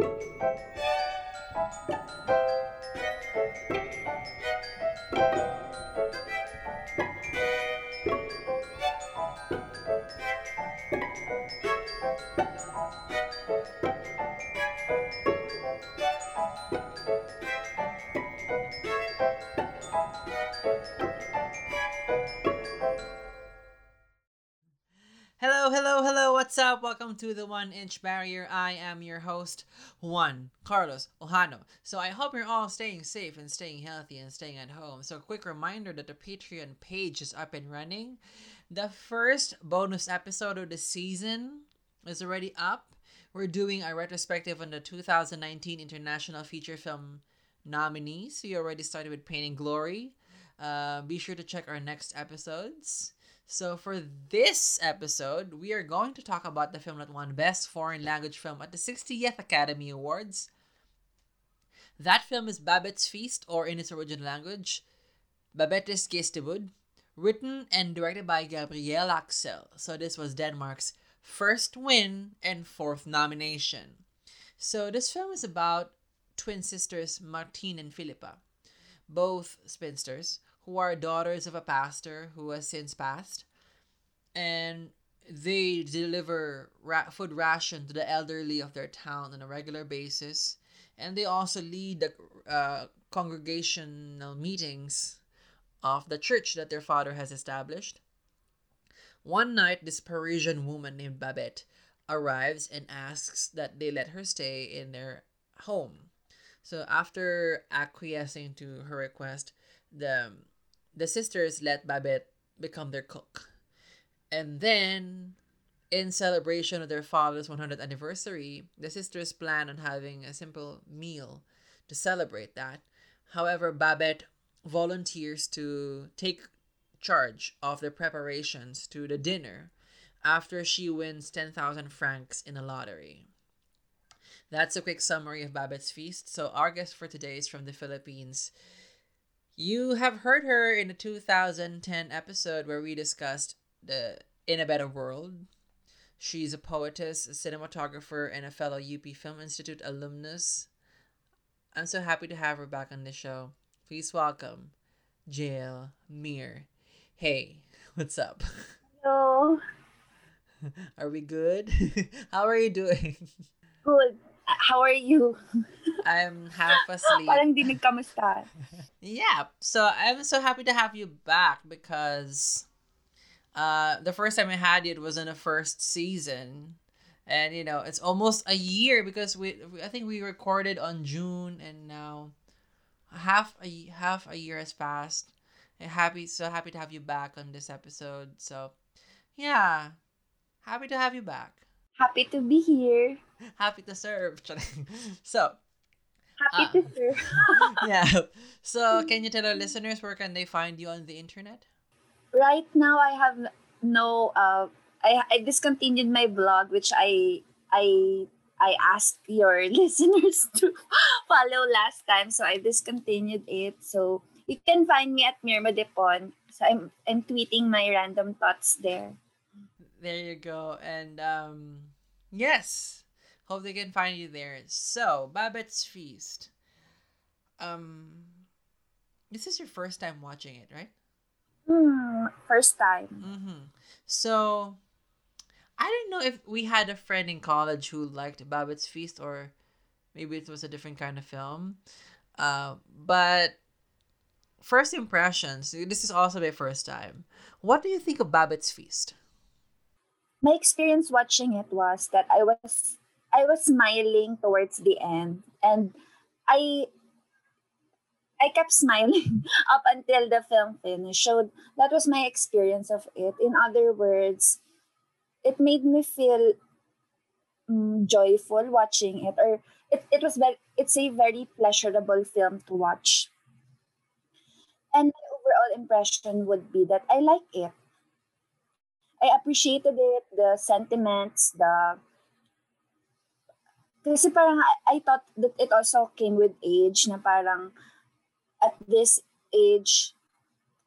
Hello, up? Welcome to the One Inch Barrier. I am your host, Juan Carlos Ojano. So I hope you're all staying safe and staying healthy and staying at home. So, a quick reminder that the Patreon page is up and running. The first bonus episode of the season is already up. We're doing a retrospective on the 2019 International Feature Film nominees. We already started with Pain and Glory. Uh, be sure to check our next episodes. So for this episode, we are going to talk about the film that won Best Foreign Language Film at the 60th Academy Awards. That film is Babette's Feast, or in its original language, Babette's Gæstebud, written and directed by Gabriel Axel. So this was Denmark's first win and fourth nomination. So this film is about twin sisters Martine and Philippa, both spinsters who are daughters of a pastor who has since passed, and they deliver ra- food ration to the elderly of their town on a regular basis, and they also lead the uh, congregational meetings of the church that their father has established. One night, this Parisian woman named Babette arrives and asks that they let her stay in their home. So after acquiescing to her request, the the sisters let Babette become their cook. And then, in celebration of their father's 100th anniversary, the sisters plan on having a simple meal to celebrate that. However, Babette volunteers to take charge of the preparations to the dinner after she wins 10,000 francs in a lottery. That's a quick summary of Babette's Feast. So, our guest for today is from the Philippines. You have heard her in the 2010 episode where we discussed the In a Better World. She's a poetess, a cinematographer, and a fellow UP Film Institute alumnus. I'm so happy to have her back on the show. Please welcome Jhayle Meer. Hey, what's up? Hello. Are we good? How are you doing? Good. How are you? I'm half asleep. Parang di nagkamusta. Yeah, so I'm so happy to have you back because uh the first time I had you it was in the first season. And you know, it's almost a year because we I think we recorded on June and now half a half a year has passed. I'm happy so happy to have you back on this episode. So, yeah. Happy to have you back. Happy to be here. Happy to serve. so, Happy Ah. to serve. yeah. So, can you tell our listeners where can they find you on the internet? right now, I have no. Uh, I I discontinued my blog, which I I I asked your listeners to follow last time, so I discontinued it. So you can find me at meermodepon. So I'm I'm tweeting my random thoughts there. There you go. And um yes. Hope they can find you there. So, Babette's Feast. Um this is your first time watching it, right? Hmm, first time. Mm-hmm. So I don't know if we had a friend in college who liked Babette's Feast or maybe it was a different kind of film. Uh, but first impressions, this is also my first time. What do you think of Babette's Feast? My experience watching it was that I was I was smiling towards the end and I I kept smiling up until the film finished. So that was my experience of it. In other words, it made me feel mm, joyful watching it or it, it was very it's a very pleasurable film to watch. And my overall impression would be that I like it. I appreciated it, the sentiments, the kasi parang I, thought that it also came with age na parang at this age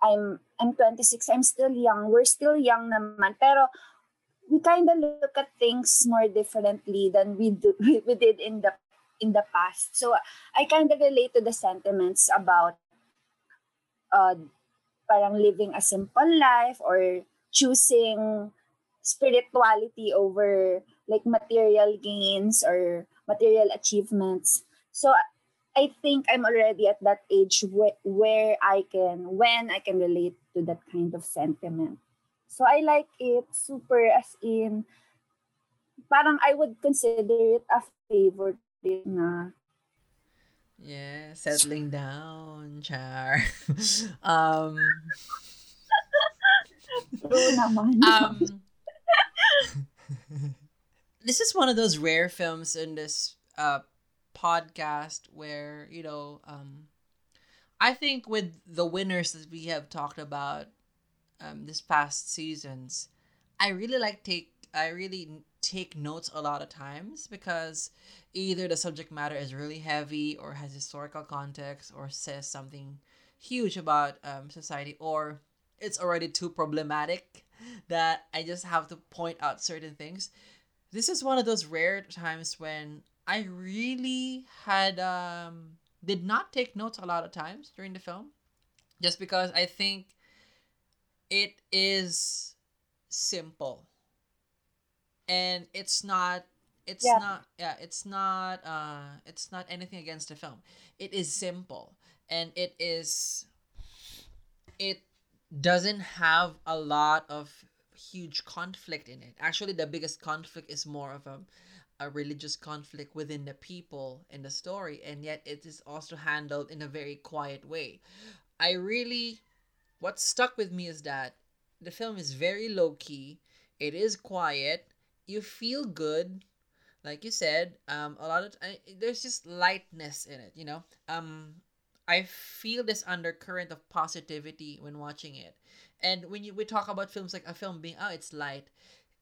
I'm I'm 26, I'm still young. We're still young naman. Pero we kind of look at things more differently than we do we did in the in the past. So I kind of relate to the sentiments about uh, parang living a simple life or choosing spirituality over like material gains or material achievements. So I think I'm already at that age wh- where I can, when I can relate to that kind of sentiment. So I like it super as in, parang I would consider it a favorite na Yeah, settling down, char. um, Um, this is one of those rare films in this uh podcast where you know um i think with the winners that we have talked about um this past seasons i really like take i really take notes a lot of times because either the subject matter is really heavy or has historical context or says something huge about um, society or it's already too problematic that i just have to point out certain things. This is one of those rare times when I really had um did not take notes a lot of times during the film just because I think it is simple. And it's not it's Yeah. not yeah it's not uh it's not anything against the film. It is simple and it is it doesn't have a lot of huge conflict in it. Actually the biggest conflict is more of a a religious conflict within the people in the story and yet it is also handled in a very quiet way. I really what stuck with me is that the film is very low key it is quiet you feel good. Like you said um a lot of there's just lightness in it you know? Um i feel this undercurrent of positivity when watching it. And when you we talk about films like a film being oh it's light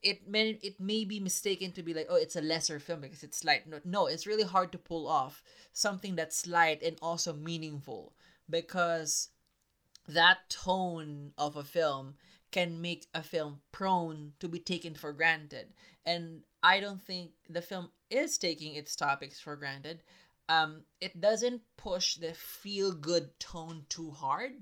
it may it may be mistaken to be like oh it's a lesser film because it's light. No, no it's really hard to pull off something that's light and also meaningful because that tone of a film can make a film prone to be taken for granted. And i don't think the film is taking its topics for granted um it doesn't push the feel good tone too hard.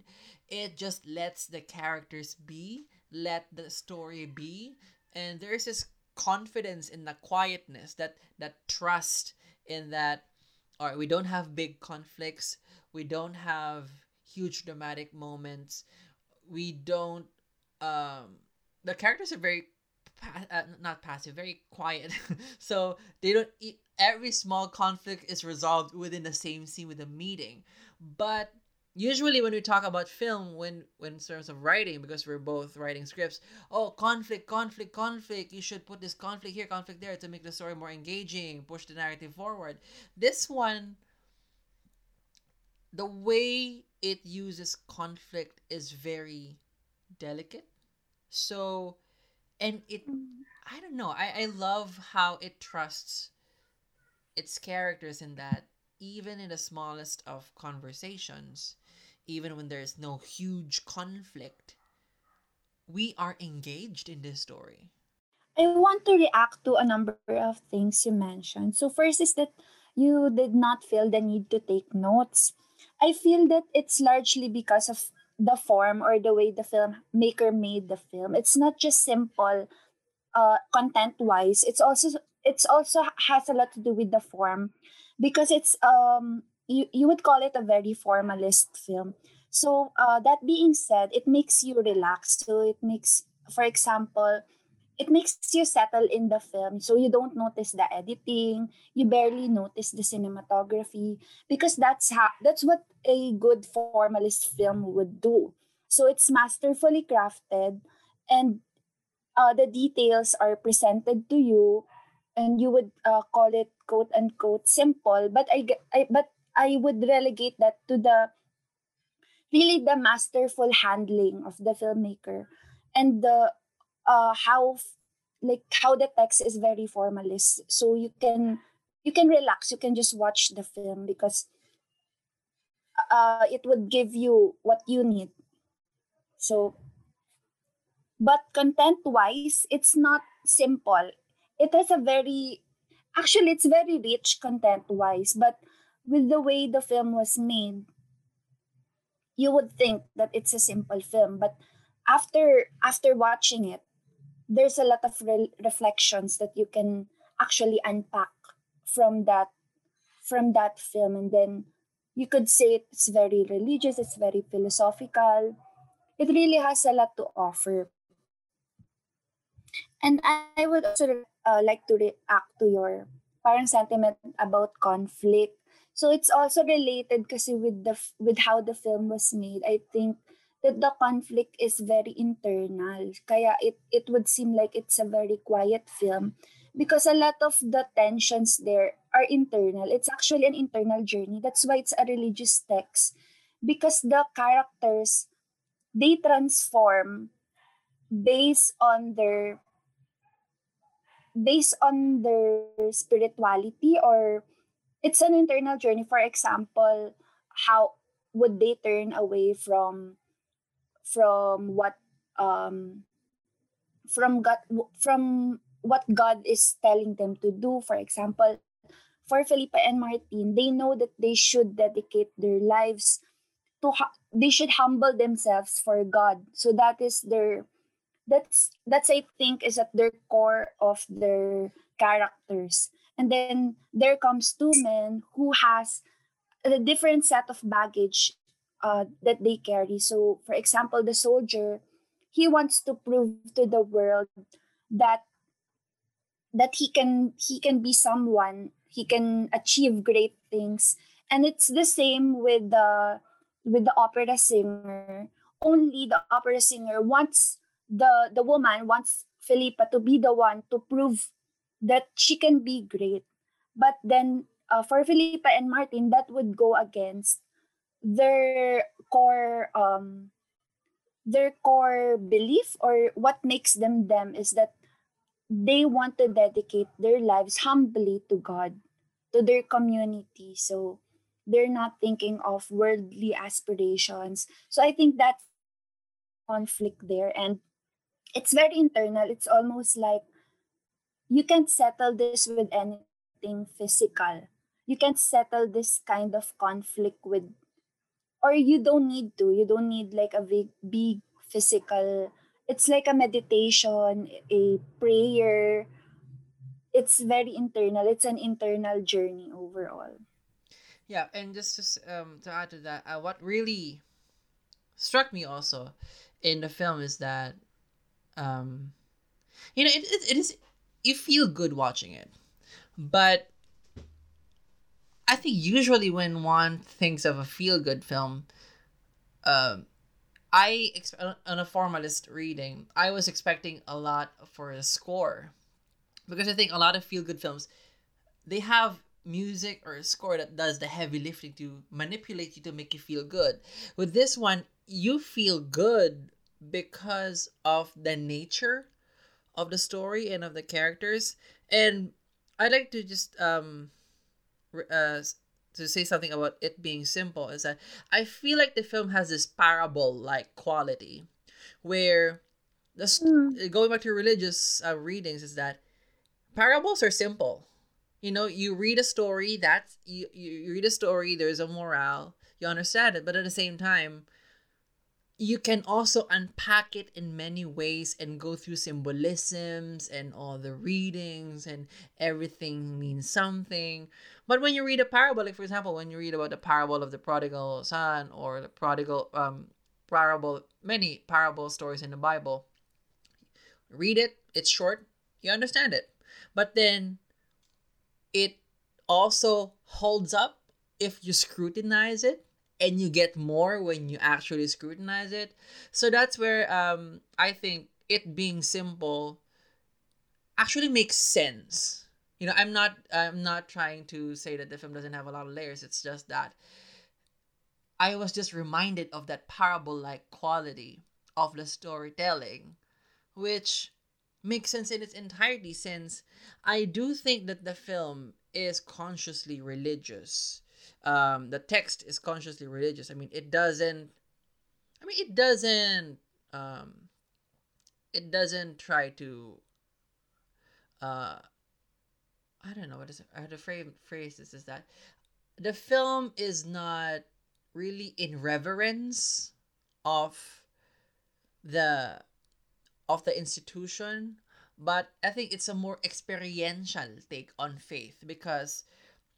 It just lets the characters be let the story be. And there's this confidence in the quietness that that trust in that all right we don't have big conflicts. We don't have huge dramatic moments. We don't um the characters are very uh, not passive very quiet. So they don't e- every small conflict is resolved within the same scene with a meeting. But usually when we talk about film when when in terms of writing because we're both writing scripts oh conflict conflict conflict you should put this conflict here conflict there to make the story more engaging push the narrative forward. This one the way it uses conflict is very delicate. So and it mm. i don't know i i love how it trusts its characters in that even in the smallest of conversations even when there's no huge conflict we are engaged in this story I want to react to a number of things you mentioned. So first is that you did not feel the need to take notes. I feel that it's largely because of the form or the way the filmmaker made the film. It's not just simple uh, content wise. It's also it's also has a lot to do with the form because it's um you, you would call it a very formalist film. So uh, that being said, it makes you relax. So it makes, for example, it makes you settle in the film so you don't notice the editing you barely notice the cinematography because that's how that's what a good formalist film would do so it's masterfully crafted and uh, the details are presented to you and you would uh, call it quote unquote simple but I, I but i would relegate that to the really the masterful handling of the filmmaker and the uh how like how the text is very formalist. So you can you can relax you can just watch the film because uh it would give you what you need. So but content wise it's not simple it has a very actually it's very rich content wise, but with the way the film was made, you would think that it's a simple film, but after after watching it, there's a lot of re- reflections that you can actually unpack from that from that film and then you could say it's very religious it's very philosophical. It really has a lot to offer. And i would also uh, like to react to your parang sentiment about conflict so it's also related kasi with the with how the film was made i think that the conflict is very internal kaya it it would seem like it's a very quiet film because a lot of the tensions there are internal. It's actually an internal journey. That's why it's a religious text because the characters they transform based on their based on their spirituality or it's an internal journey for example how would they turn away from from what um from god from what God is telling them to do. For example, for Philippa and Martin, they know that they should dedicate their lives to they should humble themselves for God. So that is their that's that's I think is at their core of their characters. And then there comes two men who has a different set of baggage uh, that they carry. So for example, the soldier, he wants to prove to the world that that he can he can be someone he can achieve great things and it's the same with the with the opera singer only the opera singer wants the the woman wants Philippa to be the one to prove that she can be great but then uh, for Philippa and Martin that would go against their core um their core belief or what makes them them is that they want to dedicate their lives humbly to God, to their community. So they're not thinking of worldly aspirations. So I think that's conflict there. And it's very internal. It's almost like you can't settle this with anything physical. You can't settle this kind of conflict with, or you don't need to. You don't need like a big, big physical it's like a meditation, a prayer. It's very internal. It's an internal journey overall. Yeah, and just to, um, to add to that, uh, what really struck me also in the film is that, um, you know, it, it, it is you feel good watching it, but I think usually when one thinks of a feel good film, um, I on a formalist reading, I was expecting a lot for a score, because I think a lot of feel good films, they have music or a score that does the heavy lifting to manipulate you to make you feel good. With this one, you feel good because of the nature of the story and of the characters. And I'd like to just um uh to say something about it being simple is that I feel like the film has this parable like quality where the mm. going back to religious uh, readings is that parables are simple. You know, you read a story that's you, you read a story, there's a morale, you understand it, but at the same time, you can also unpack it in many ways and go through symbolisms and all the readings and everything means something. But when you read a parable like for example when you read about the parable of the prodigal son or the prodigal um parable many parable stories in the bible read it it's short you understand it. But then it also holds up if you scrutinize it and you get more when you actually scrutinize it. So that's where um I think it being simple actually makes sense. You know, I'm not I'm not trying to say that the film doesn't have a lot of layers. It's just that I was just reminded of that parable like quality of the storytelling, which makes sense in its entirety since I do think that the film is consciously religious um, the text is consciously religious. I mean, it doesn't. I mean, it doesn't. Um, it doesn't try to. Uh, I don't know what is it, how to frame phrase this is that the film is not really in reverence of the of the institution but i think it's a more experiential take on faith because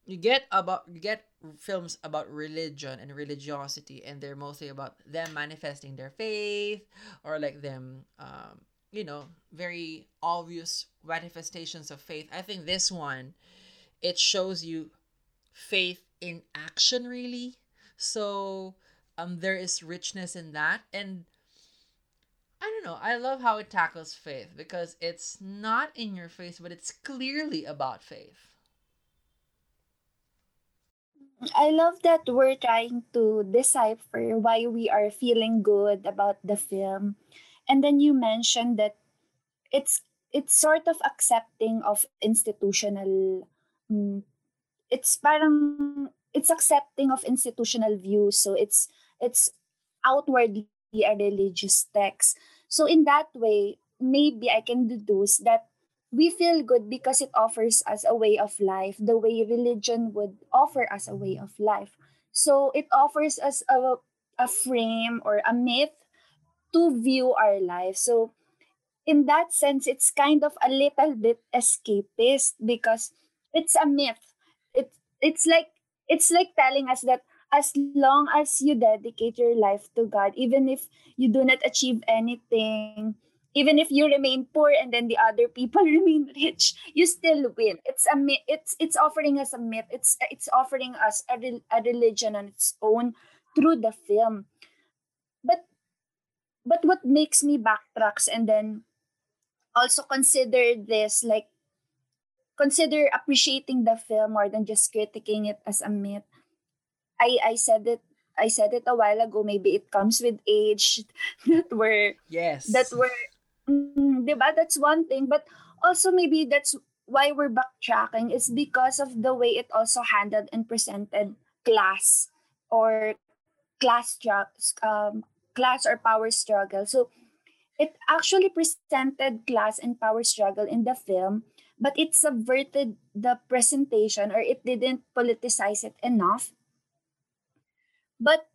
you get about you get films about religion and religiosity and they're mostly about them manifesting their faith or like them um you know very obvious manifestations of faith. I think this one it shows you faith in action really. So um there is richness in that. And i don't know i love how it tackles faith because it's not in your face but it's clearly about faith I love that we're trying to decipher why we are feeling good about the film. And then you mentioned that it's it's sort of accepting of institutional mm, it's parang it's accepting of institutional views so it's it's outwardly a religious text so in that way maybe i can deduce that we feel good because it offers us a way of life the way religion would offer us a way of life. So it offers us a, a frame or a myth to view our life. So in that sense it's kind of a little bit escapist because it's a myth. It it's like it's like telling us that as long as you dedicate your life to God even if you do not achieve anything even if you remain poor and then the other people remain rich you still win. It's a myth it's it's offering us a myth. It's it's offering us a, re- a religion on its own through the film. But but what makes me backtracks and then also consider this like consider appreciating the film more than just critiquing it as a myth. I i said it i said it a while ago maybe it comes with age that we're yes. that we're mm, diba? that's one thing but also maybe that's why we're backtracking is because of the way it also handled and presented class or class um, class or power struggle so it actually presented class and power struggle in the film, but it subverted the presentation or it didn't politicize it enough. But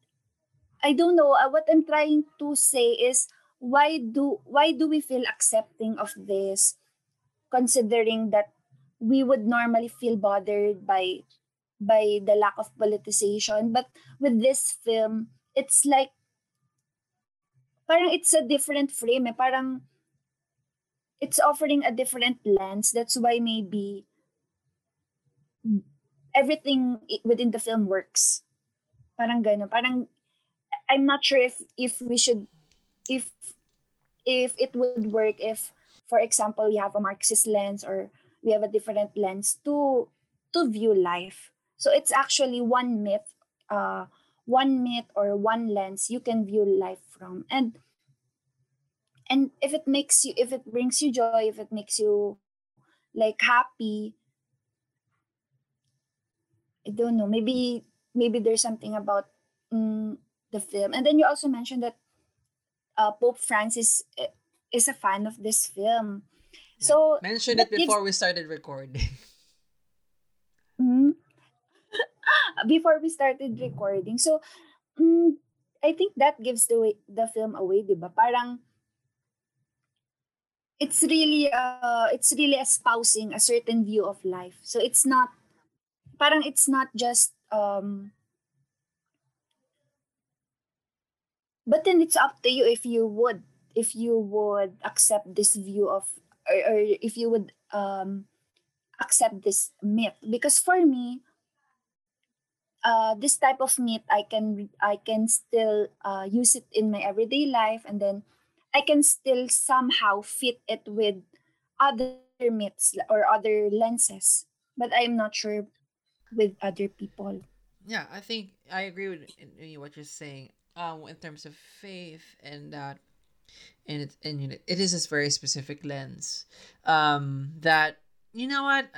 I don't know. Uh, what I'm trying to say is why do why do we feel accepting of this, considering that we would normally feel bothered by by the lack of politicization, but with this film, it's like parang it's a different frame eh. Parang it's offering a different lens. That's why maybe everything within the film works. Parang gano'n. Parang I'm not sure if if we should if if it would work if for example we have a Marxist lens or we have a different lens to to view life. So it's actually one myth uh one myth or one lens you can view life from and and if it makes you if it brings you joy if it makes you like happy i don't know maybe maybe there's something about mm, the film and then you also mentioned that uh, pope francis eh, is a fan of this film Yeah. so mentioned it before we started recording Mhm. before we started recording. So, mm, I think that gives the way, the film away, 'di ba? Parang it's really uh it's really espousing a certain view of life. So it's not parang it's not just um but then it's up to you if you would if you would accept this view of or, or if you would um accept this myth. Because for me uh, this type of meat I can I can still uh, use it in my everyday life and then I can still somehow fit it with other meats or other lenses. But I'm not sure with other people. Yeah i think i agree with what you're saying um in terms of faith and that and it and you know, it is this very specific lens um that you know what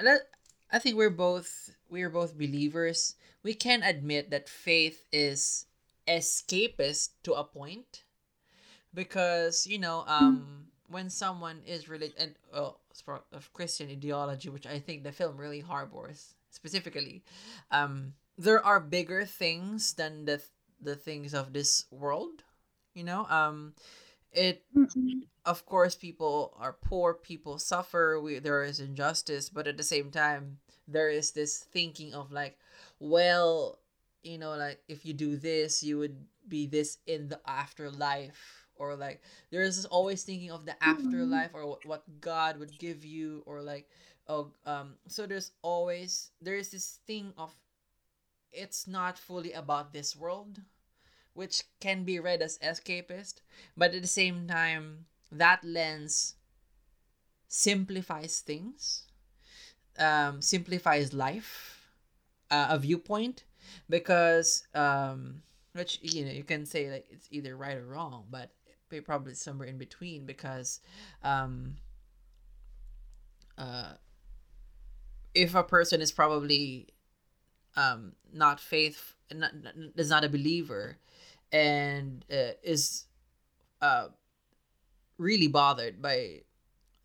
i think we're both we're both believers. We can admit that faith is escapist to a point because you know um when someone is really and oh, of Christian ideology, which I think the film really harbors specifically, um, there are bigger things than the the things of this world. You know, um, it Mm-mm. of course people are poor, people suffer, we, there is injustice, but at the same time there is this thinking of like, well, you know, like if you do this, you would be this in the afterlife or like there is always thinking of the Mm-mm. afterlife or what, what God would give you or like oh um so there's always there is this thing of it's not fully about this world which can be read as escapist, but at the same time, that lens simplifies things, um, simplifies life, uh, a viewpoint, because um, which you know you can say like it's either right or wrong, but probably somewhere in between because um, uh, if a person is probably um, not faith, not, is not a believer, and uh, is uh, really bothered by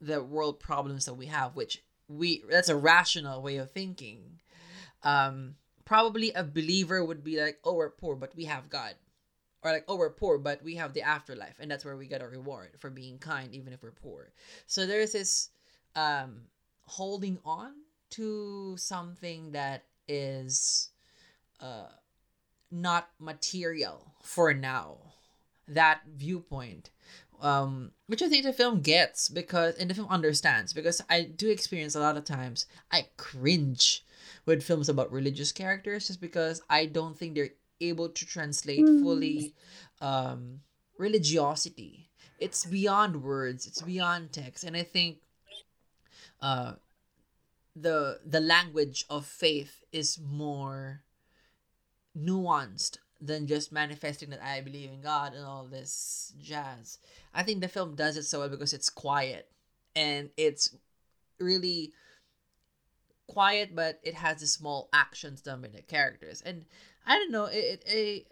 the world problems that we have, which we that's a rational way of thinking. Um, probably a believer would be like, "Oh, we're poor, but we have God," or like, "Oh, we're poor, but we have the afterlife, and that's where we get a reward for being kind, even if we're poor." So there's this um, holding on to something that is uh, not material for now. That viewpoint, um, which I think the film gets because, and the film understands because I do experience a lot of times I cringe with films about religious characters just because I don't think they're able to translate Mm. fully um, religiosity. It's beyond words, it's beyond text, and I think uh, the the language of faith is more nuanced than just manifesting that I believe in God and all this jazz. I think the film does it so well because it's quiet and it's really quiet, but it has the small actions done by the characters. And I don't know, it, it, it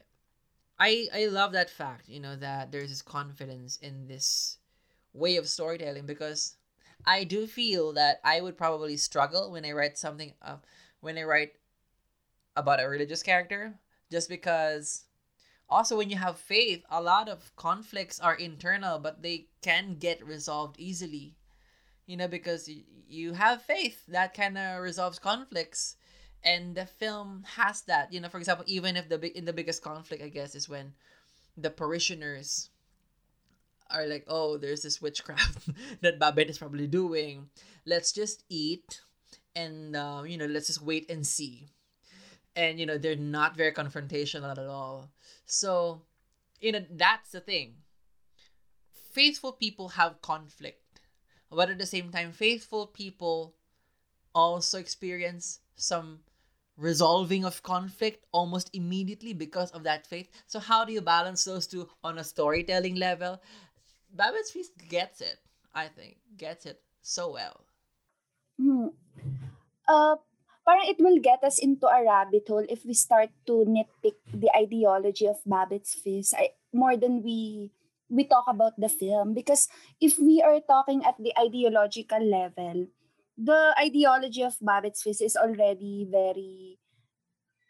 I I love that fact, you know, that there's this confidence in this way of storytelling because I do feel that I would probably struggle when I write something uh, when I write about a religious character just because also when you have faith a lot of conflicts are internal but they can get resolved easily. You know because you have faith that kind of resolves conflicts and the film has that. You know for example even if the big in the biggest conflict i guess is when the parishioners are like oh there's this witchcraft that babette is probably doing. Let's just eat and uh, you know let's just wait and see and you know they're not very confrontational at all. So you know that's the thing. Faithful people have conflict but at the same time faithful people also experience some resolving of conflict almost immediately because of that faith. So how do you balance those two on a storytelling level? Babette's feast gets it i think gets it so well. Hmm. Uh, parang it will get us into a rabbit hole if we start to nitpick the ideology of Babbitt's Fist I, more than we we talk about the film. Because if we are talking at the ideological level, the ideology of Babbitt's Fist is already very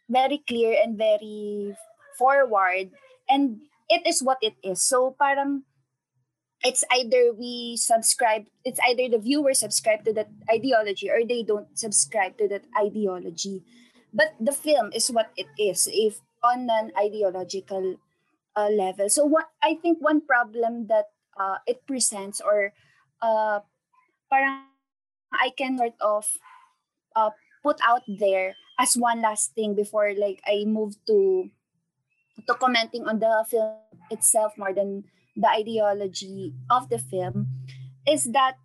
very clear and very forward. And it is what it is. So parang it's either we subscribe it's either the viewer subscribe to that ideology or they don't subscribe to that ideology. But the film is what it is if on an ideological uh, level. So what i think one problem that uh, it presents or uh, parang i can sort of uh, put out there as one last thing before like i move to to commenting on the film itself more than the ideology of the film is that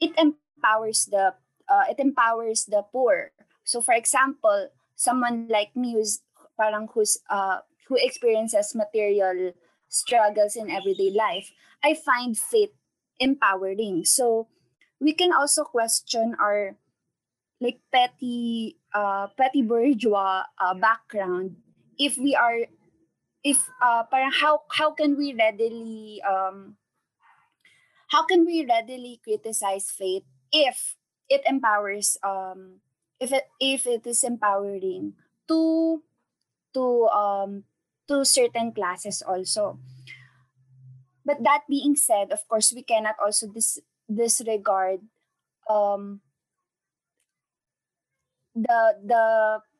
it empowers the uh, it empowers the poor. So for example, someone like me who's parang who's uh who experiences material struggles in everyday life, I find faith empowering. So we can also question our like petty uh petty bourgeois uh, background if we are if uh parang how how can we readily um how can we readily criticize faith if it empowers um if it if it is empowering to to um to certain classes also? But that being said of course we cannot also dis- disregard um the the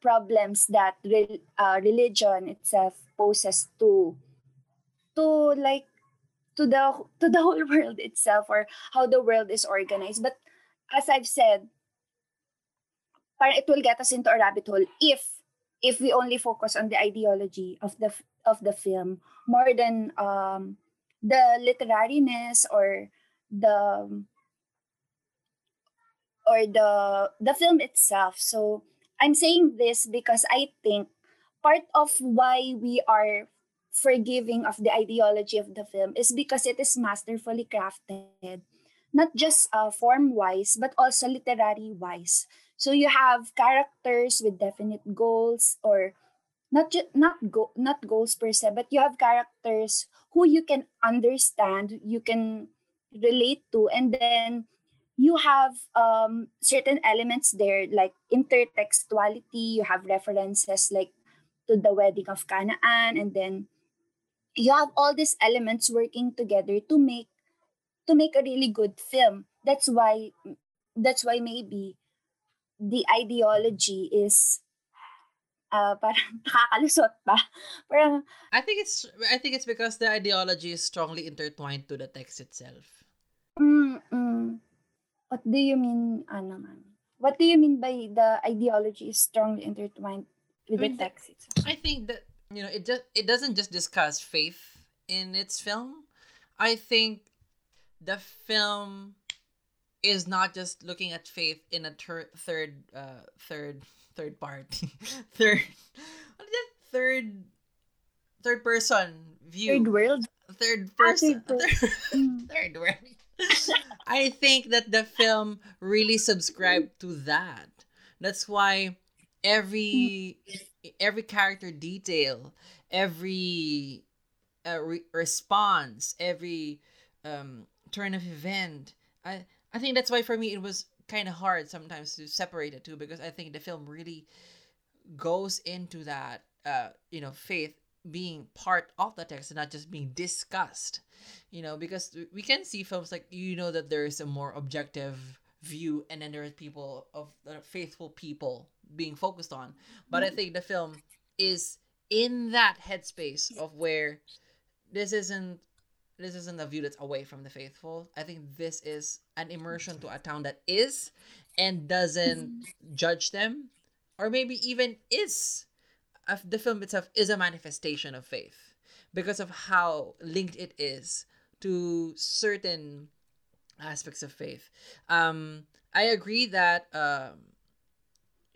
problems that re- uh, religion itself poses to to like to the to the whole world itself or how the world is organized. But as i've said it will get us into a rabbit hole if if we only focus on the ideology of the of the film more than um the literariness or the or the the film itself. So i'm saying this because i think part of why we are forgiving of the ideology of the film is because it is masterfully crafted not just uh, form wise but also literary wise so you have characters with definite goals or not just not go not goals per se, but you have characters who you can understand, you can relate to, and then you have um, certain elements there like intertextuality. You have references like to the wedding of Canaan, and then you have all these elements working together to make to make a really good film. That's why that's why maybe the ideology is uh, parang nakakalusot pa. Parang, I think it's I think it's because the ideology is strongly intertwined to the text itself. mm, mm, what do you mean, ano nga? What do you mean by the ideology is strongly intertwined with I mean, the text? I think that you know it just it doesn't just discuss faith in its film. I think the film is not just looking at faith in a ter- third uh third third party third what is it? third third person view Third world? third Ah, person third. Mm. third world I think that the film really subscribed to that. That's why every every character detail, every uh, re- response, every um, turn of event, I I think that's why for me it was kind of hard sometimes to separate the two because I think the film really goes into that uh you know faith being part of the text and not just being discussed you know because we can see films like you know that there is a more objective view and then there are people of the faithful people being focused on. But i think the film is in that headspace of where this isn't this isn't a view that's away from the faithful. I think this is an immersion to a town that is and doesn't judge them or maybe even is. The film itself is a manifestation of faith because of how linked it is to certain aspects of faith. Um, I agree that um,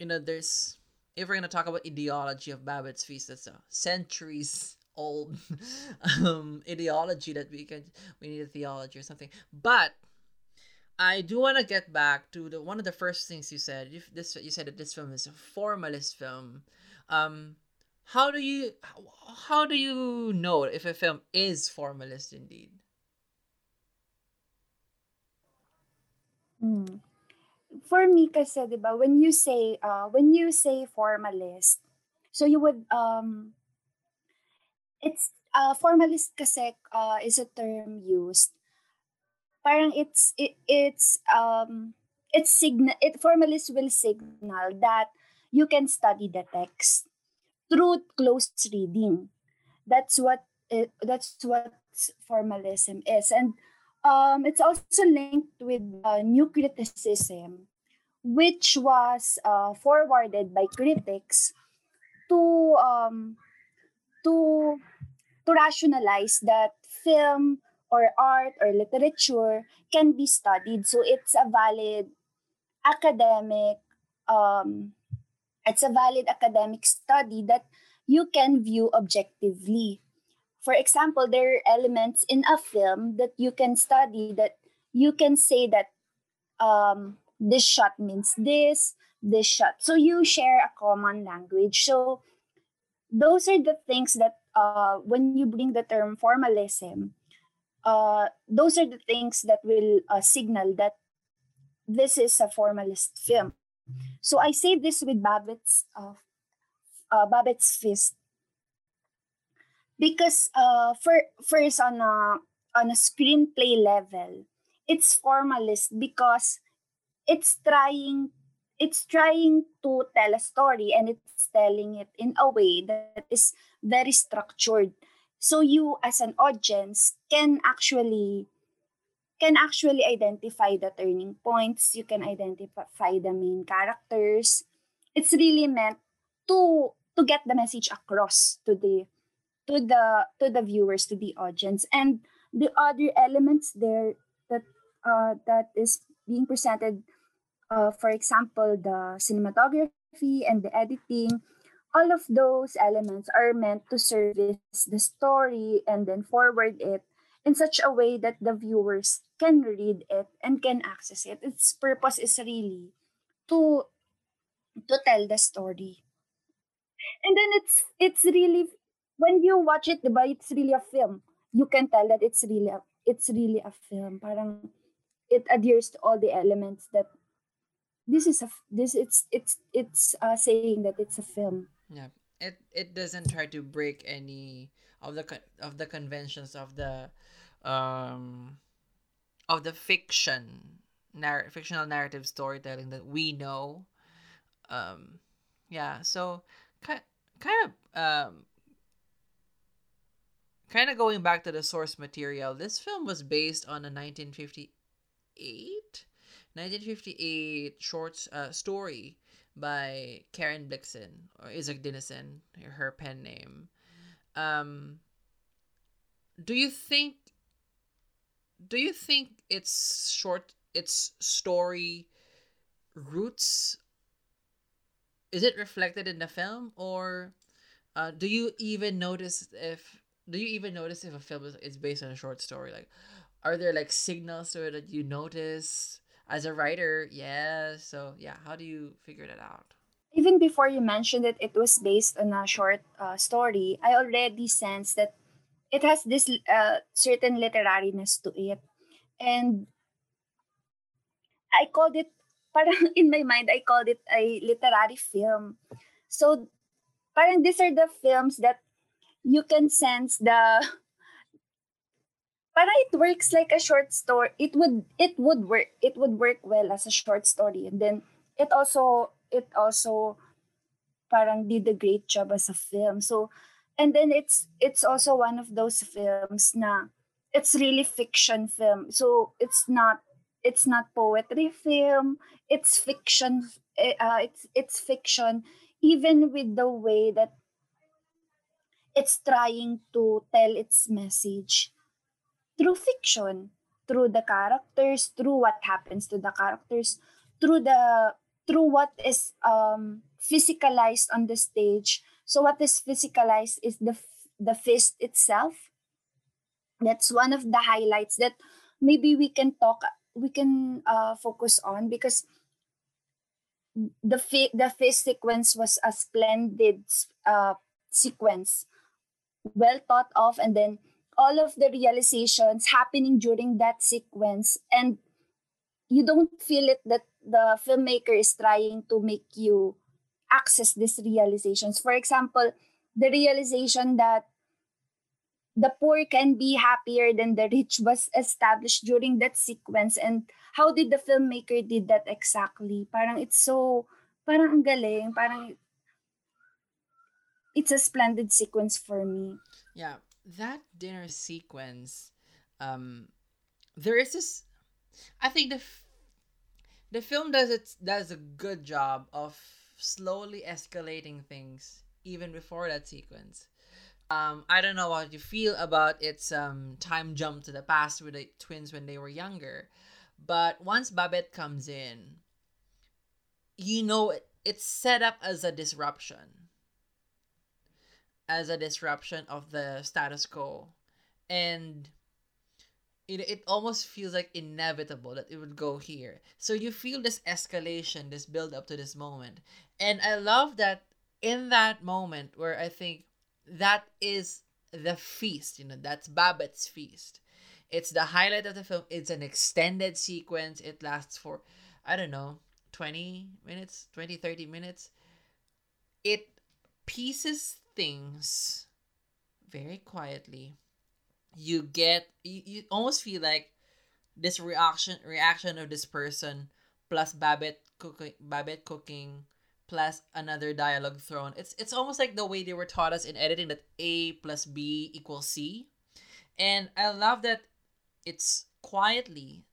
you know there's if we're gonna talk about ideology of Babette's feast, that's a centuries old um, ideology that we can we need a theology or something. But I do want to get back to the one of the first things you said. If this you said that this film is a formalist film. Um, how do you how, do you know if a film is formalist indeed? Mm. For me kasi, 'di ba, when you say uh when you say formalist, so you would um it's uh formalist kasi uh is a term used. Parang it's it, it's um it's signal it formalist will signal that you can study the text through close reading. That's what it, that's what formalism is and um, it's also linked with uh, new criticism, which was uh, forwarded by critics to um, to to rationalize that film or art or literature can be studied. So it's a valid academic um, it's a valid academic study that you can view objectively for example, there are elements in a film that you can study that you can say that um, this shot means this, this shot. So you share a common language. So those are the things that uh, when you bring the term formalism, uh, those are the things that will uh, signal that this is a formalist film. So I say this with Babette's uh, uh, Babette's Feast because uh, for first on a on a screenplay level, it's formalist because it's trying it's trying to tell a story and it's telling it in a way that is very structured. So you as an audience can actually can actually identify the turning points. You can identify the main characters. It's really meant to to get the message across to the to the to the viewers to the audience. And the other elements there that uh, that is being presented uh, for example the cinematography and the editing all of those elements are meant to service the story and then forward it in such a way that the viewers can read it and can access it. Its purpose is really to to tell the story. And then it's it's really when you watch it, but it's really a film. You can tell that it's really a, it's really a film. Parang it adheres to all the elements that this is a this it's it's it's uh, saying that it's a film. Yeah, it it doesn't try to break any of the of the conventions of the um of the fiction narr- fictional narrative storytelling that we know. Um, yeah, so kind kind of um kind of going back to the source material. This film was based on a 1958 1958 short uh, story by Karen Blixen or Isak Dinesen, her pen name. Um, do you think? Do you think its short, its story roots? Is it reflected in the film, or uh, do you even notice if do you even notice if a film is, is based on a short story? Like, are there like signals it that you notice? as a writer, yeah. So yeah, how do you figure that out? Even before you mentioned that it was based on a short uh, story, I already sense that it has this uh, certain literariness to it, and I called it. Parang in my mind, I called it a literary film. So, parang these are the films that you can sense the para it works like a short story. It would it would work it would work well as a short story, and then it also it also parang did a great job as a film. So, and then it's it's also one of those films na it's really fiction film. So it's not it's not poetry film. It's fiction. Eh, uh, it's it's fiction, even with the way that it's trying to tell its message through fiction, through the characters, through what happens to the characters, through the through what is um, physicalized on the stage. So what is physicalized is the the fist itself. That's one of the highlights that maybe we can talk we can uh, focus on because the fi- the fist sequence was a splendid uh, sequence well thought of and then all of the realizations happening during that sequence and you don't feel it that the filmmaker is trying to make you access these realizations. For example the realization that the poor can be happier than the rich was established during that sequence and how did the filmmaker did that exactly? Parang it's so parang ang galing parang it's a splendid sequence for me. Yeah that dinner sequence, um, there is this. I think the f- the film does it does a good job of slowly escalating things even before that sequence. Um, I don't know what you feel about its um, time jump to the past with the twins when they were younger, but once Babette comes in, you know it, it's set up as a disruption as a disruption of the status quo and it, it almost feels like inevitable that it would go here so you feel this escalation this build up to this moment and i love that in that moment where i think that is the feast you know that's babette's feast It's the highlight of the film. It's an extended sequence. It lasts for, I don't know, 20 minutes, 20, 30 minutes. It pieces things very quietly. You get, you, you almost feel like this reaction reaction of this person plus Babette cooking Babette cooking plus another dialogue thrown. It's it's almost like the way they were taught us in editing that A plus B equals C. And I love that it's quietly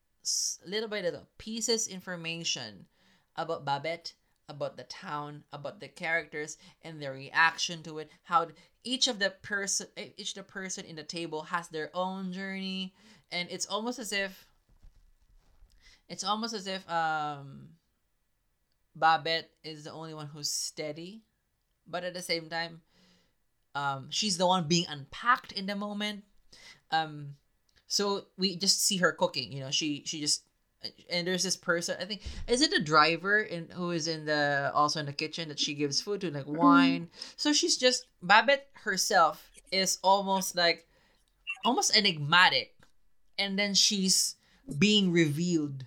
little by little pieces information about Babette, about the town, about the characters and their reaction to it, how each of the person each the person in the table has their own journey and it's almost as if it's almost as if um Babette is the only one who's steady, but at the same time, um, she's the one being unpacked in the moment. Um, so we just see her cooking. You know, she she just and there's this person. I think is it a driver in who is in the also in the kitchen that she gives food to like mm-hmm. wine. So she's just Babette herself is almost like almost enigmatic, and then she's being revealed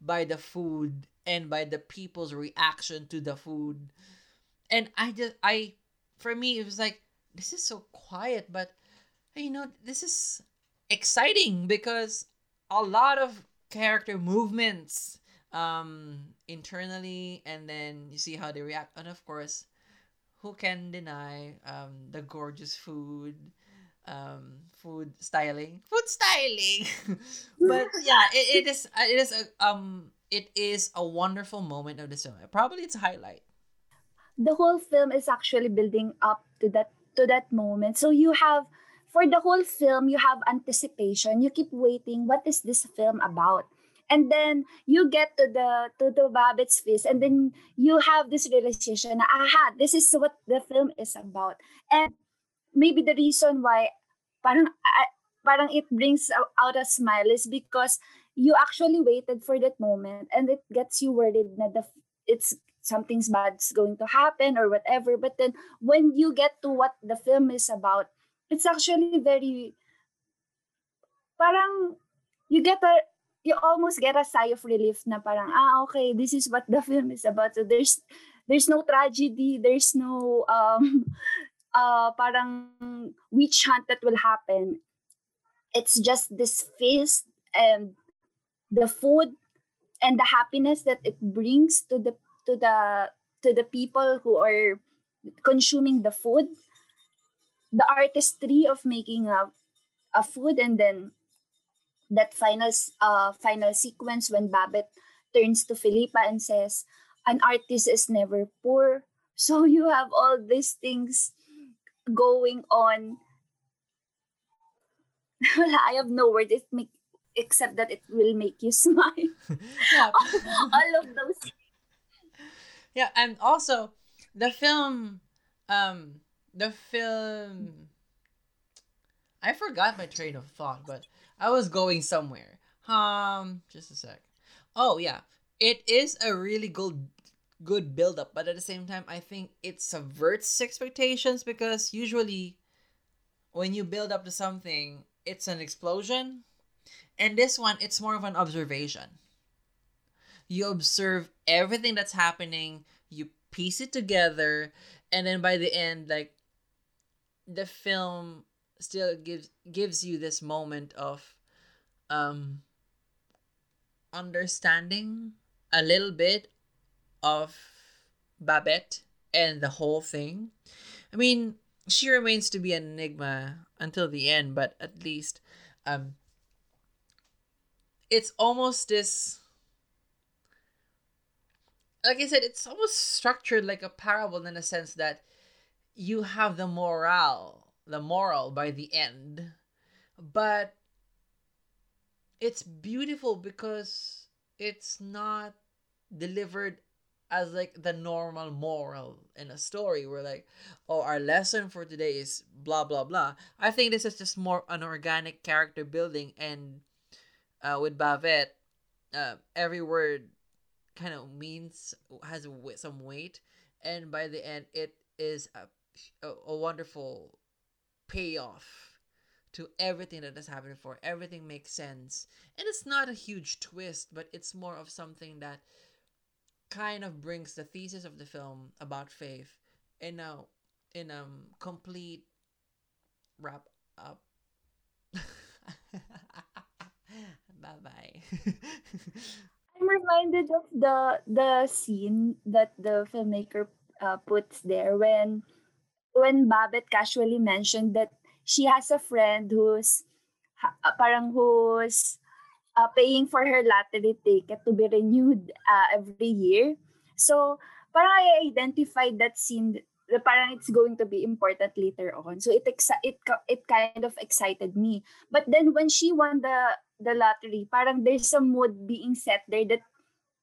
by the food and by the people's reaction to the food. And I just I for me it was like this is so quiet but you know this is exciting because a lot of character movements um internally and then you see how they react and of course who can deny um the gorgeous food um food styling food styling but yeah it, it is it is a um it is a wonderful moment of the film. Probably its highlight. The whole film is actually building up to that to that moment. So you have for the whole film you have anticipation. You keep waiting. What is this film about? And then you get to the to the Babette's feast, and then you have this realization. Aha, this is what the film is about. And maybe the reason why parang parang it brings out a smile is because you actually waited for that moment and it gets you worried that the it's something's bad's going to happen or whatever but then when you get to what the film is about it's actually very parang you get a you almost get a sigh of relief na parang ah okay this is what the film is about. So there's there's no tragedy there's no um uh parang witch hunt that will happen. It's just this feast and the food and the happiness that it brings to the to the to the people who are consuming the food the artistry of making a, a food and then that final uh final sequence when Babette turns to Philippa and says an artist is never poor so you have all these things going on I have no word it make except that it will make you smile. yeah. all of those. Yeah, and also the film um the film I forgot my train of thought, but I was going somewhere. Um just a sec. Oh yeah. It is a really good good build up, but at the same time I think it subverts expectations because usually when you build up to something, it's an explosion and this one, it's more of an observation. You observe everything that's happening, you piece it together, and then by the end, like the film still gives gives you this moment of um understanding a little bit of Babette and the whole thing. I mean, she remains to be an enigma until the end, but at least um it's almost this like I said, it's almost structured like a parable in a sense that you have the morale, the moral by the end, but it's beautiful because it's not delivered as like the normal moral in a story where like oh our lesson for today is blah blah blah. I think this is just more an organic character building and uh, with Babette, uh, every word kind of means has some weight, and by the end, it is a, a, a wonderful payoff to everything that has happened before. Everything makes sense. And it's not a huge twist, but it's more of something that kind of brings the thesis of the film about faith in a in a complete wrap up. bye bye. I'm reminded of the the scene that the filmmaker uh, puts there when when Babette casually mentioned that she has a friend who's uh, parang who's uh, paying for her lottery ticket to be renewed uh, every year. So, parang I identified that scene the parang it's going to be important later on. So it ex- it it kind of excited me. But then when she won the the lottery, parang there's some mood being set there that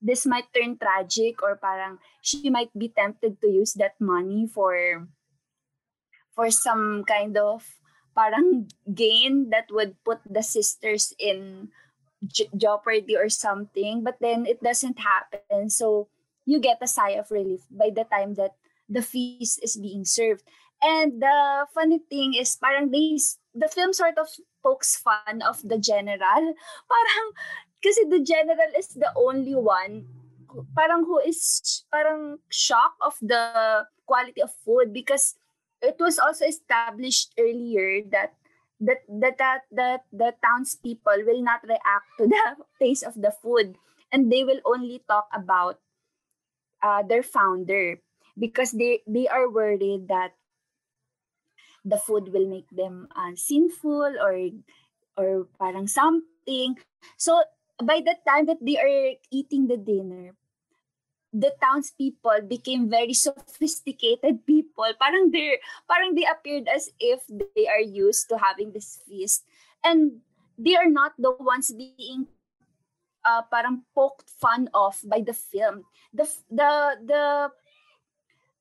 this might turn tragic or parang she might be tempted to use that money for for some kind of parang gain that would put the sisters in jeopardy or something but then it doesn't happen. So you get a sigh of relief by the time that the feast is being served. And the funny thing is parang they the film sort of pokes fun of the general. Parang kasi the general is the only one parang who is parang shocked of the quality of food because it was also established earlier that that that that, that the townspeople will not react to the taste of the food. And they will only talk about uh, their founder because they they are worried that the food will make them uh, sinful or or parang something. So by the time that they are eating the dinner the townspeople became very sophisticated people. Parang they parang they appeared as if they are used to having this feast. And they are not the ones being uh, parang poked fun of by the film. The the the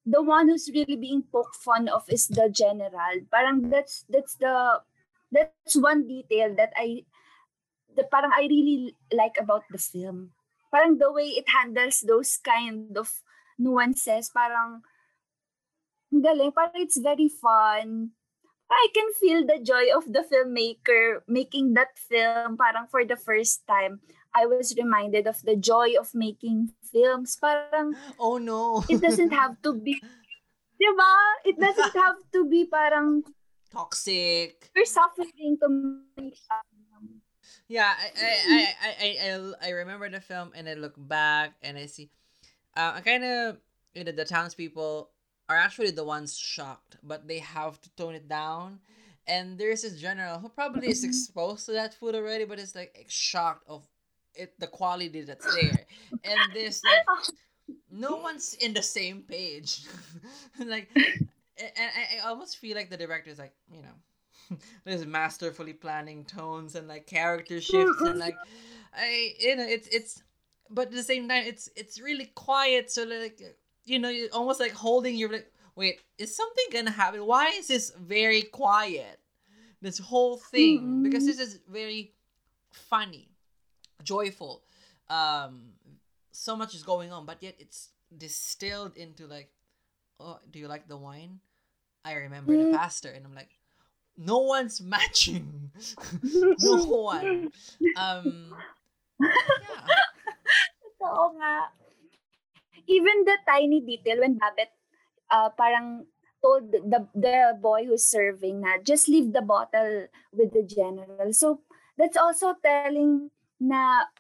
the one who's really being poked fun of is the general. Parang that's that's the that's one detail that I the parang I really like about the film parang the way it handles those kind of nuances, parang galing. Parang it's very fun. I can feel the joy of the filmmaker making that film parang for the first time. I was reminded of the joy of making films. Parang, oh no. it doesn't have to be, diba? It doesn't have to be parang toxic. You're suffering to make yeah, I I, I, I, I, I remember the film and I look back and I see, uh, I kind of you know the townspeople are actually the ones shocked, but they have to tone it down. And there's this general who probably is exposed to that food already, but it's like shocked of it the quality that's there. And this like no one's in the same page. like and I, I almost feel like the director is like, you know, there's masterfully planning tones and like character shifts and like I you know it's it's but at the same time it's it's really quiet so like you know you're almost like holding your like wait is something gonna happen why is this very quiet this whole thing mm-hmm. because this is very funny joyful um so much is going on but yet it's distilled into like oh do you like the wine i remember mm-hmm. the pastor and i'm like no one's matching. no one. Um, yeah. Totoo nga. Even the tiny detail when Babette uh, parang told the the boy who's serving na just leave the bottle with the general. So that's also telling na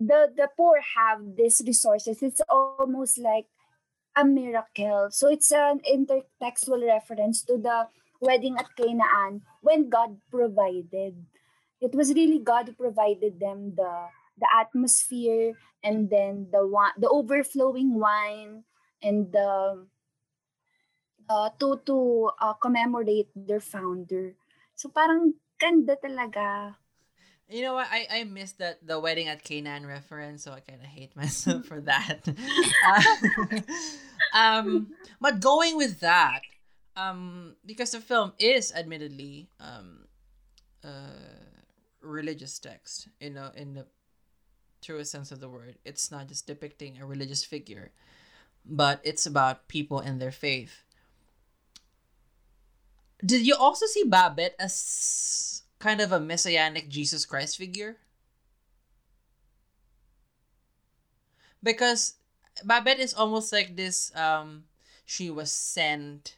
the the poor have these resources. It's almost like a miracle. So it's an intertextual reference to the wedding at Canaan when God provided. It was really God who provided them the the atmosphere and then the the overflowing wine and the uh, to to uh, commemorate their founder. So parang ganda talaga. You know what? I, I missed that the wedding at Canaan reference, so I kind of hate myself for that. uh, um, but going with that, um because the film is admittedly um religious text you know in the truest sense of the word it's not just depicting a religious figure but it's about people and their faith Did you also see Babette as kind of a messianic Jesus Christ figure? Because Babette is almost like this um she was sent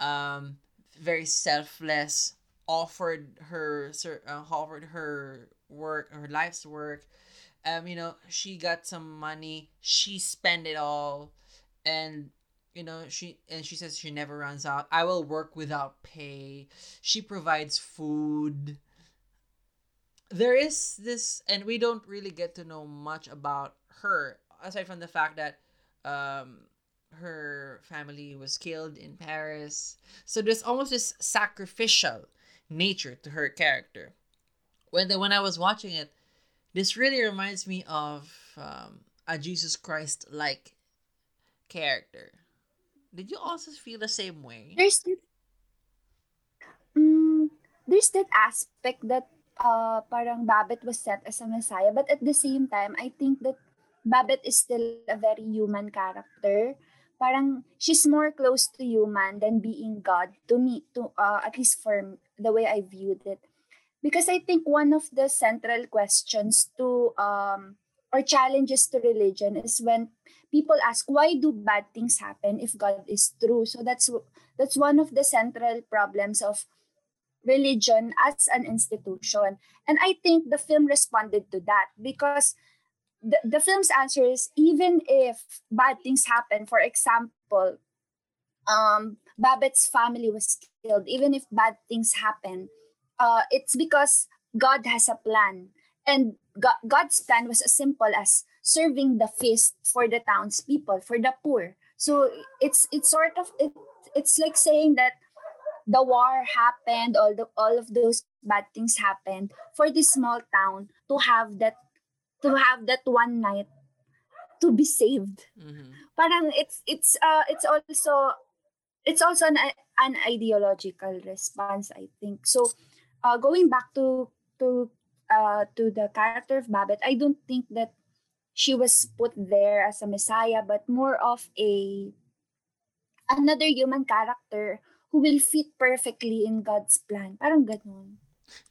um very selfless offered her uh, offered her work her life's work. Um you know she got some money she spent it all and you know she and she says she never runs out. I will work without pay. She provides food. There is this and we don't really get to know much about her aside from the fact that um her family was killed in paris so there's almost this sacrificial nature to her character when the, when i was watching it this really reminds me of um, a jesus christ like character did you also feel the same way? There's that, mm, there's that aspect that uh, parang Babette was set as a messiah, but at the same time, I think that Babette is still a very human character. Parang she's more close to human than being God to me, to uh, at least for the way I viewed it. Because I think one of the central questions to um, or challenges to religion is when people ask why do bad things happen if god is true so that's that's one of the central problems of religion as an institution and i think the film responded to that because the, the film's answer is even if bad things happen for example um babette's family was killed even if bad things happen uh it's because god has a plan and God, god's plan was as simple as serving the feast for the townspeople, for the poor. So it's it's sort of it, it's like saying that the war happened, all the all of those bad things happened for this small town to have that to have that one night to be saved. Mm-hmm. Parang it's it's uh it's also it's also an an ideological response, I think. So uh going back to to uh to the character of Babette, I don't think that she was put there as a messiah but more of a another human character who will fit perfectly in God's plan. Parang ganun.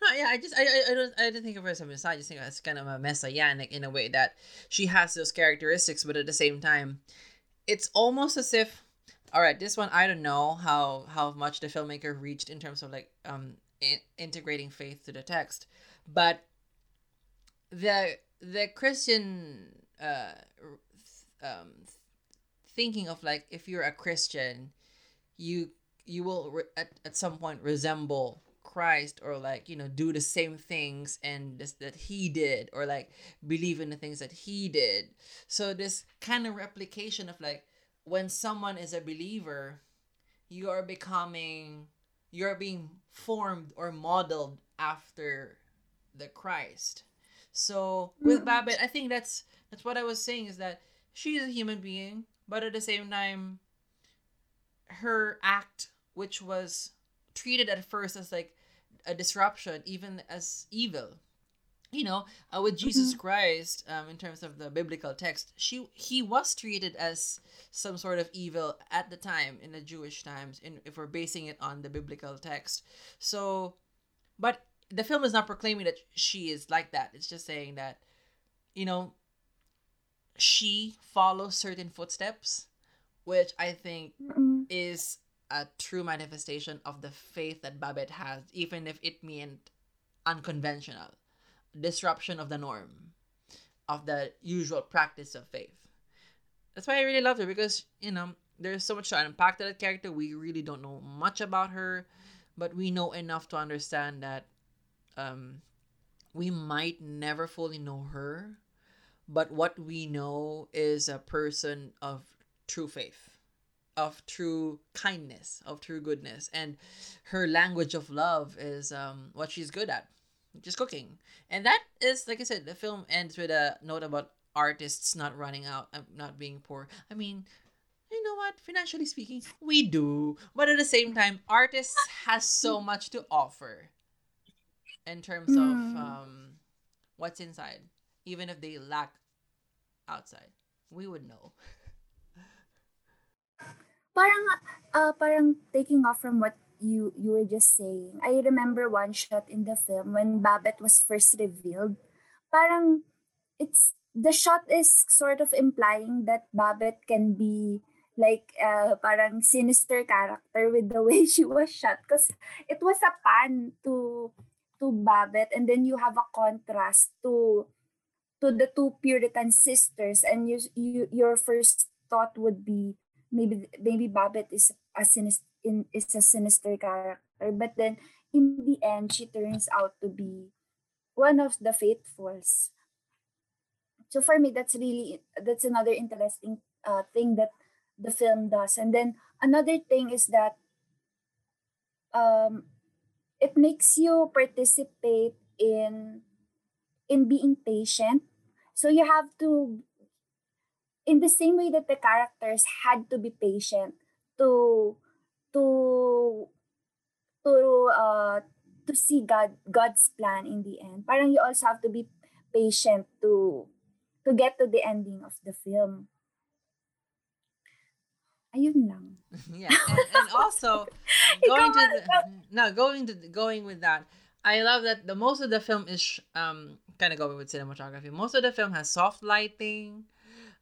No, yeah, I just I, I, don't I didn't think of her as a messiah. I just think it's kind of a messianic in a way that she has those characteristics, but at the same time, it's almost as if, all right, this one I don't know how how much the filmmaker reached in terms of like um in, integrating faith to the text, but the the Christian uh, um, thinking of like if you're a Christian, you you will re- at, at some point resemble Christ or like you know do the same things and this, that he did or like believe in the things that he did. So this kind of replication of like when someone is a believer, you are becoming you're being formed or modeled after the Christ. So with mm. Babette, I think that's that's what I was saying is that she's a human being, but at the same time, her act, which was treated at first as like a disruption, even as evil. You know, uh, with Jesus mm-hmm. Christ, um, in terms of the biblical text, she he was treated as some sort of evil at the time in the Jewish times, in if we're basing it on the biblical text. So, but the film is not proclaiming that she is like that. It's just saying that, you know, she follows certain footsteps, which I think mm is a true manifestation of the faith that Babette has, even if it meant unconventional, disruption of the norm, of the usual practice of faith. That's why I really loved her because, you know, there's so much to unpack to that character. We really don't know much about her, but we know enough to understand that um, we might never fully know her, but what we know is a person of true faith, of true kindness, of true goodness, and her language of love is um, what she's good at, just cooking. And that is, like I said, the film ends with a note about artists not running out, uh, not being poor. I mean, you know what financially speaking we do but at the same time artists has so much to offer in terms of hmm. um, what's inside, even if they lack outside. We would know. parang uh, parang taking off from what you you were just saying. I remember one shot in the film when Babette was first revealed. Parang it's the shot is sort of implying that Babette can be like uh, parang sinister character with the way she was shot because it was a pan to to Babette and then you have a contrast to to the two Puritan sisters and you, you your first thought would be maybe maybe Babette is a sinister in, is a sinister character but then in the end she turns out to be one of the faithfuls. So for me that's really that's another interesting uh, thing that the film does. And then another thing is that um it makes you participate in in being patient. So you have to in the same way that the characters had to be patient to to to uh to see God God's plan in the end. Parang you also have to be patient to to get to the ending of the film. Ayun lang. yeah, and, and also going to the, no going to going with that. I love that the most of the film is um kind of going with cinematography. Most of the film has soft lighting,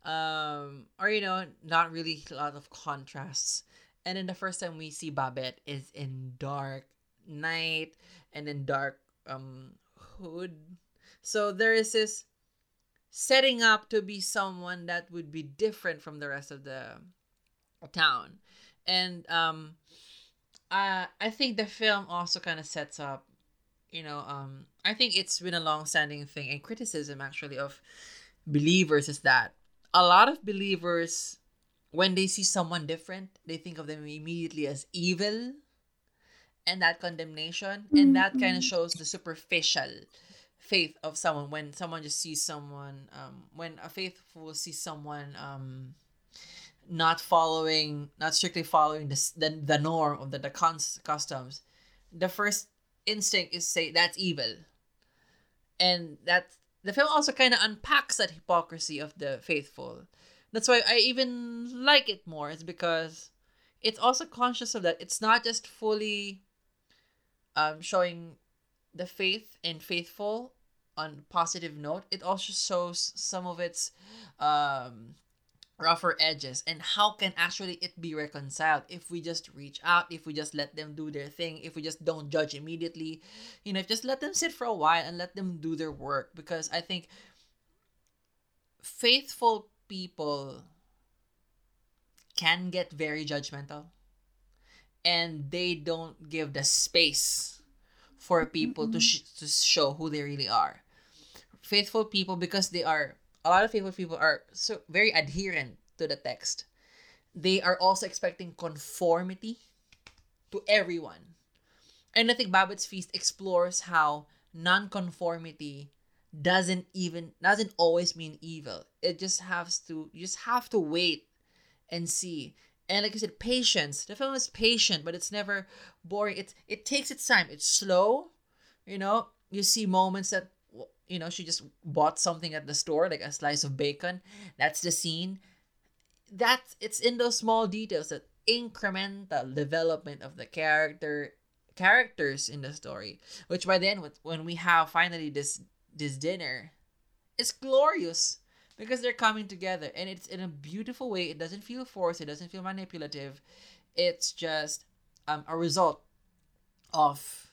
um, or you know, not really a lot of contrasts. And then the first time we see Babette is in dark night and in dark um hood. So there is this setting up to be someone that would be different from the rest of the town. And um I I think the film also kind of sets up you know um I think it's been a long-standing thing and criticism actually of believers is that a lot of believers when they see someone different, they think of them immediately as evil and that condemnation. Mm-hmm. And that kind of shows the superficial faith of someone when someone just sees someone um when a faithful sees someone um not following not strictly following the the, the norm of the, the cons- customs the first instinct is say that's evil and that the film also kind of unpacks that hypocrisy of the faithful that's why I even like it more. Is because it's also conscious of that. It's not just fully um showing the faith and faithful on positive note. It also shows some of its um rougher edges and how can actually it be reconciled if we just reach out if we just let them do their thing if we just don't judge immediately? You know just let them sit for a while and let them do their work because i think faithful people can get very judgmental and they don't give the space for people to, sh- to show who they really are. Faithful people because they are a lot of faithful people are so very adherent to the text they are also expecting conformity to everyone and i think babette's feast explores how non-conformity doesn't even doesn't always mean evil. It just has to you just have to wait and see. And like I said, patience. The film is patient, but it's never boring. It it takes its time. It's slow. You know, you see moments that you know she just bought something at the store, like a slice of bacon. That's the scene. That's it's in those small details that incremental development of the character characters in the story. Which by then, when we have finally this this dinner it's glorious because they're coming together and it's in a beautiful way it doesn't feel forced it doesn't feel manipulative it's just um, a result of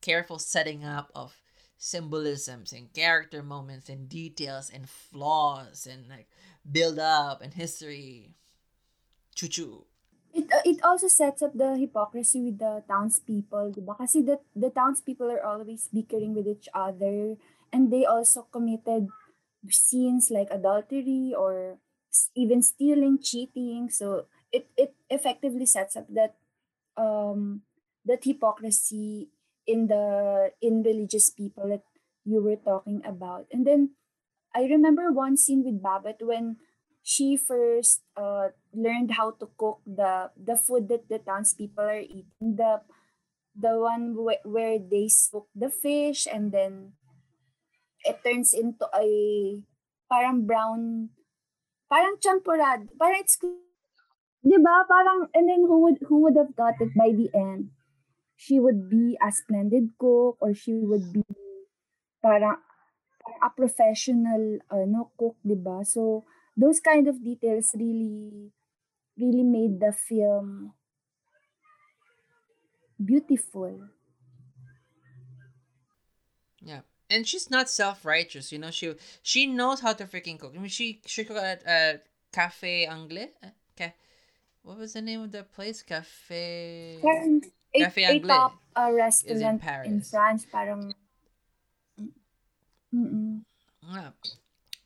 careful setting up of symbolisms and character moments and details and flaws and like build up and history choo choo it, uh, it also sets up the hypocrisy with the townspeople, diba? The, the townspeople are always bickering with each other and they also committed sins like adultery or even stealing, cheating. So it, it effectively sets up that um that hypocrisy in the in religious people that you were talking about. And then I remember one scene with Babette when she first uh, learned how to cook the the food that the townspeople are eating. The the one wh- where they cook the fish and then it turns into a parang brown, parang champurad. Parang it's 'Di ba? Parang and then who would who would have thought it by the end she would be a splendid cook or she would be parang a professional ano cook, 'di ba? So those kind of details really really made the film beautiful. Yeah. And she's not self-righteous, you know. She she knows how to freaking cook. I mean, she she cooked at uh, Cafe Anglais. Okay, what was the name of the place? Cafe Parang a, a Anglais top uh, is in restaurant in Paris. France, parang mm Yeah.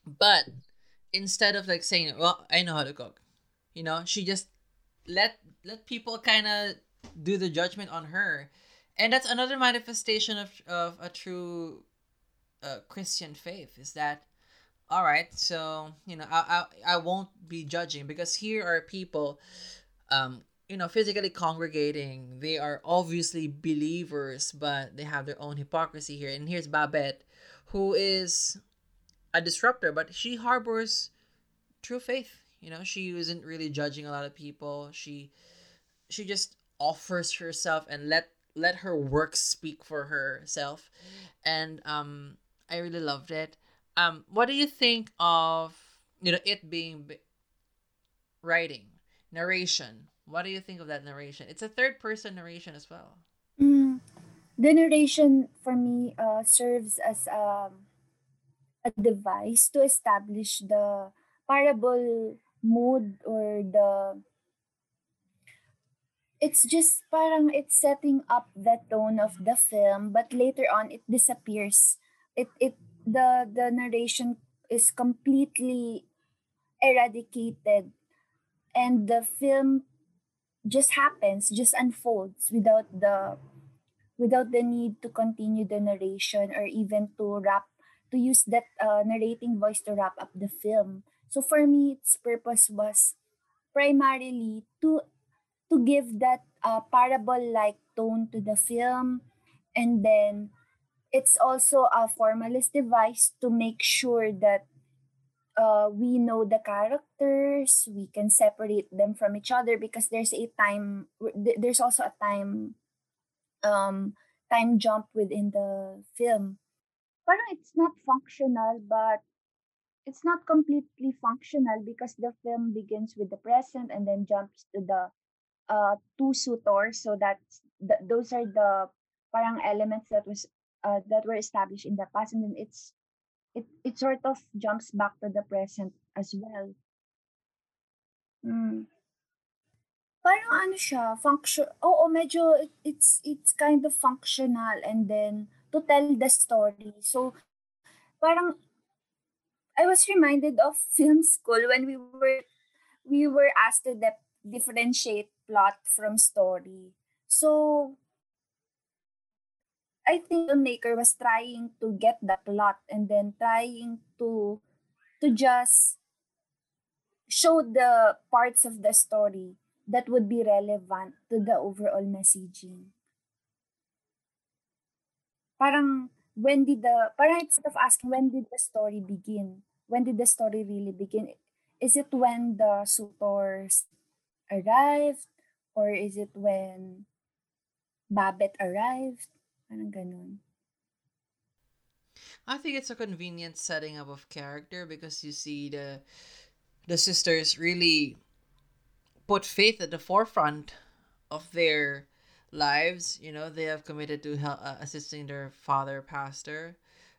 But instead of like saying, "Well, I know how to cook," you know, she just let let people kind of do the judgment on her, and that's another manifestation of of a true uh, Christian faith. Is that all right? So you know, I I I won't be judging because here are people, um, you know, physically congregating. They are obviously believers, but they have their own hypocrisy here. And here's Babette, who is a disruptor, but she harbors true faith. You know, she isn't really judging a lot of people. She she just offers herself and let let her work speak for herself. And um I really loved it. Um what do you think of you know it being b- writing, narration? What do you think of that narration? It's a third person narration as well. Mm. The narration for me uh, serves as um, a device to establish the parable mood or the it's just parang it's setting up the tone of the film but later on it disappears it it the the narration is completely eradicated and the film just happens just unfolds without the without the need to continue the narration or even to wrap to use that uh, narrating voice to wrap up the film. So for me its purpose was primarily to to give that uh, parable like tone to the film. And then it's also a formalist device to make sure that uh, we know the characters we can separate them from each other because there's a time there's also a time um time jump within the film. Parang it's not functional but it's not completely functional because the film begins with the present and then jumps to the uh two suitors. So that's th- those are the parang elements that was uh, that were established in the past. And then it's it it sort of jumps back to the present as well mm. parang ano siya function oo medyo it, it's it's kind of functional and then to tell the story so parang I was reminded of film school when we were we were asked to dep differentiate plot from story. So I think the maker was trying to get the plot and then trying to to just show the parts of the story that would be relevant to the overall messaging. Parang when did the parang instead of asking when did the story begin? When did the story really begin? Is it when the suitors arrived or is it when Babette arrived? Parang ganun. I think it's a convenient setting up of character because you see the the sisters really put faith at the forefront of their lives. You know, they have committed to hel- uh, assisting their father pastor.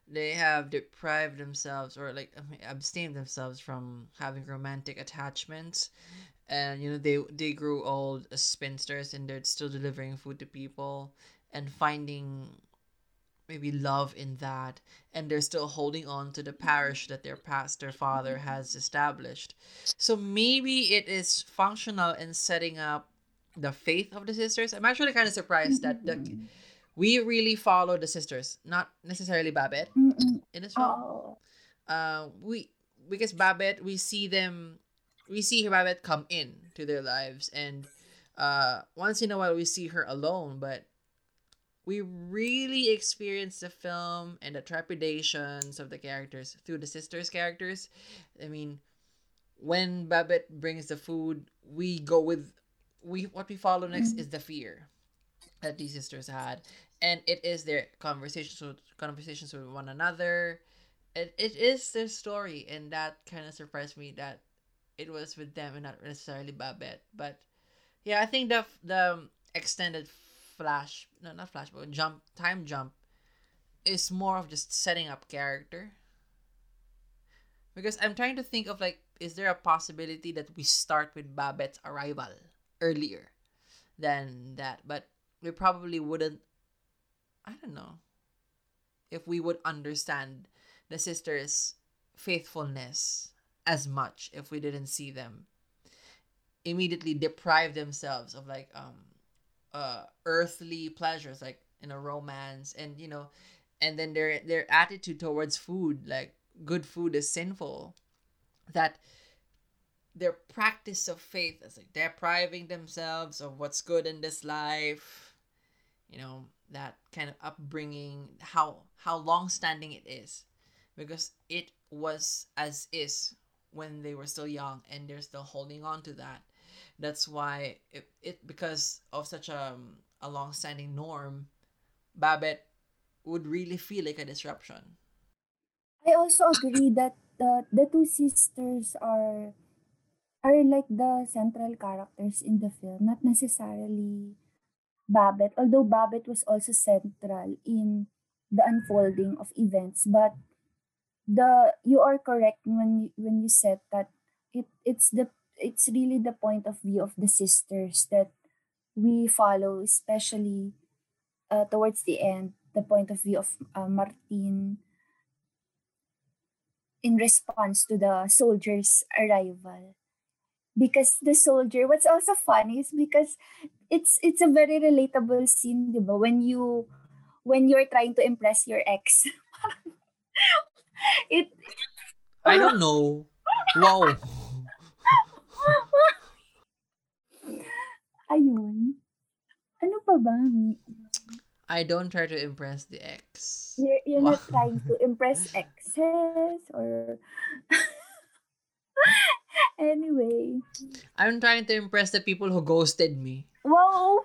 They have deprived themselves or like abstained themselves from having romantic attachments, and you know they they grew old as spinsters and they're still delivering food to people and finding maybe love in that and they're still holding on to the parish that their pastor father has established. So maybe it is functional in setting up the faith of the sisters. I'm actually kind of surprised that the, we really follow the sisters not necessarily babette. In this film uh we because babette we see them we see babette come in to their lives and uh once in a while we see her alone but we really experience the film and the trepidations of the characters through the sisters' characters. I mean, when Babette brings the food, we go with we what we follow next is the fear that these sisters had, and it is their conversations with conversations with one another. It it is their story, and that kind of surprised me that it was with them and not necessarily Babette. But yeah, I think the the extended flash, no, not flash, but jump time jump is more of just setting up character because I'm trying to think of like, is there a possibility that we start with Babette's arrival earlier than that? But we probably wouldn't. I don't know if we would understand the sisters' faithfulness as much if we didn't see them immediately deprive themselves of like um uh earthly pleasures like in a romance and you know and then their their attitude towards food like good food is sinful that their practice of faith is like depriving themselves of what's good in this life you know that kind of upbringing how how long standing it is because it was as is when they were still young and they're still holding on to that that's why it, it because of such um, a, a long standing norm babette would really feel like a disruption. I also agree that the the two sisters are are like the central characters in the film, not necessarily Babette, although Babette was also central in the unfolding of events, but the you are correct when you, when you said that it it's the it's really the point of view of the sisters that we follow, especially uh, towards the end, the point of view of uh, Martin in response to the soldiers' arrival. Because the soldier, what's also funny is because it's it's a very relatable scene, diba? When you when you're trying to impress your ex. it i don't know wow ayun. Ano pa ba? i don't try to impress the ex You're, you're not trying to impress exes or anyway. i'm trying to impress the people who ghosted me Wow.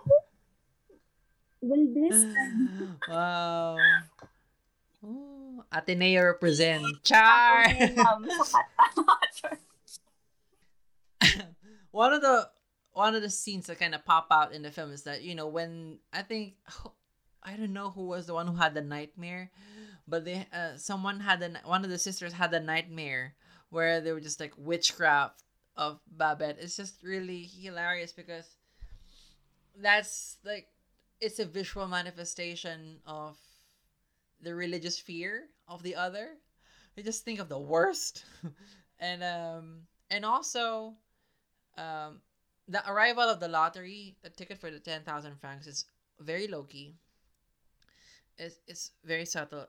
Will this wow oh, ateneo represent char. One of the one of the scenes that kind of pop out in the film is that you know when I think I don't know who was the one who had the nightmare, but they uh, someone had the one of the sisters had the nightmare where they were just like witchcraft of Babette. It's just really hilarious because that's like it's a visual manifestation of the religious fear of the other. You just think of the worst, and um and also um, the arrival of the lottery, the ticket for the 10,000 francs is very low key. It's, it's very subtle.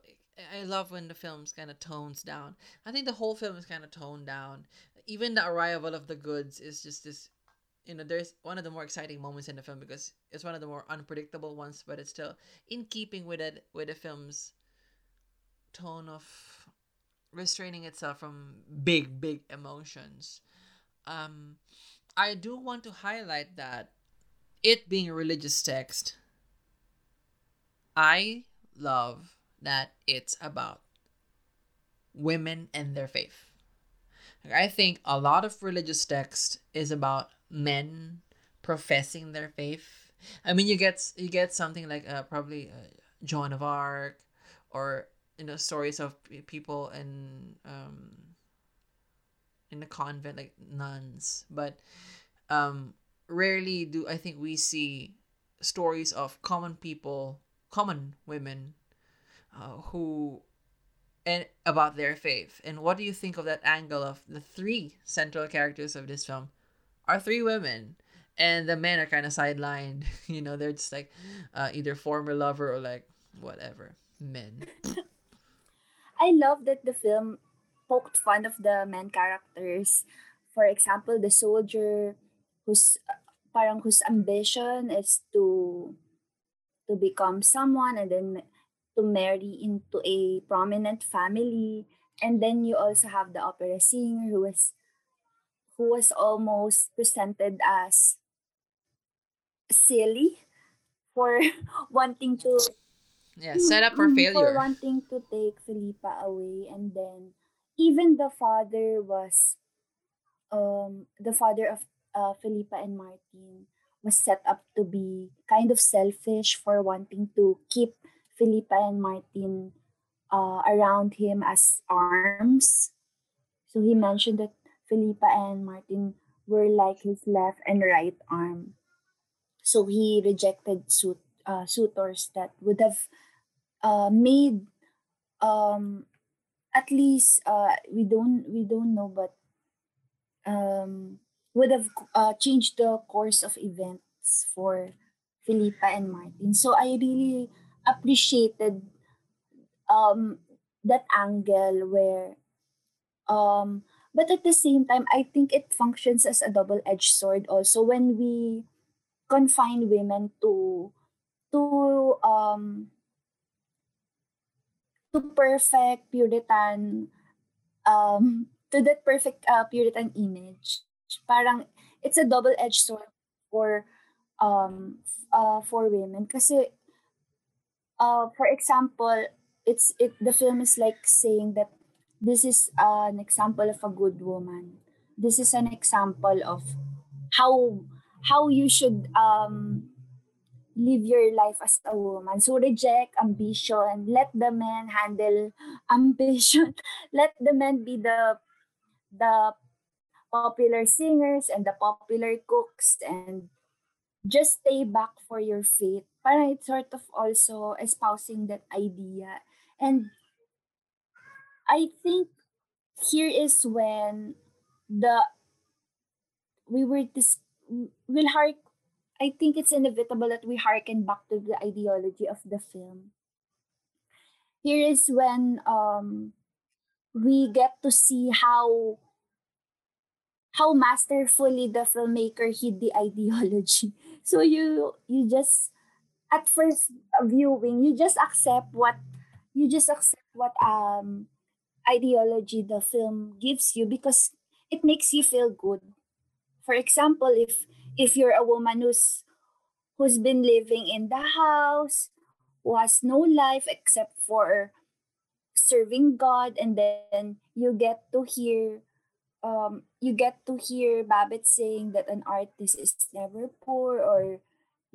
I love when the film's kind of tones down. I think the whole film is kind of toned down. Even the arrival of the goods is just this, you know, there's one of the more exciting moments in the film because it's one of the more unpredictable ones, but it's still in keeping with it, with the film's tone of restraining itself from big, big emotions. Um, I do want to highlight that it being a religious text, I love that it's about women and their faith. I think a lot of religious text is about men professing their faith. I mean, you get you get something like uh, probably uh, Joan of Arc, or you know stories of people um in the convent like nuns, but um rarely do I think we see stories of common people, common women, uh, who and about their faith. And what do you think of that angle of the three central characters of this film are three women? And the men are kind of sidelined. You know, they're just like uh, either former lover or like whatever men. I love that the film poked fun of the main characters. For example, the soldier whose uh, parang whose ambition is to to become someone and then to marry into a prominent family. And then you also have the opera singer who was who was almost presented as silly for wanting to Yeah, set up for failure. for wanting to take Philippa away and then even the father was um the father of uh, Philippa and Martin was set up to be kind of selfish for wanting to keep Philippa and Martin uh, around him as arms. So he mentioned that Philippa and Martin were like his left and right arm. So he rejected suit, uh, suitors that would have uh, made um, at least uh, we don't we don't know, but um, would have uh, changed the course of events for Philippa and Martin. So I really appreciated um, that angle where um, but at the same time I think it functions as a double-edged sword also when we confine women to to um to perfect Puritan um to that perfect uh, Puritan image. Parang it's a double-edged sword for um uh for women kasi uh for example it's it the film is like saying that this is an example of a good woman this is an example of how how you should um live your life as a woman so reject ambition let the men handle ambition let the men be the the popular singers and the popular cooks and just stay back for your faith. Parang it's sort of also espousing that idea. And I think here is when the we were this will hark I think it's inevitable that we harken back to the ideology of the film. Here is when um we get to see how how masterfully the filmmaker hid the ideology. So you you just at first viewing you just accept what you just accept what um ideology the film gives you because it makes you feel good. For example, if if you're a woman who's who's been living in the house, who has no life except for serving God, and then you get to hear um, you get to hear Babette saying that an artist is never poor, or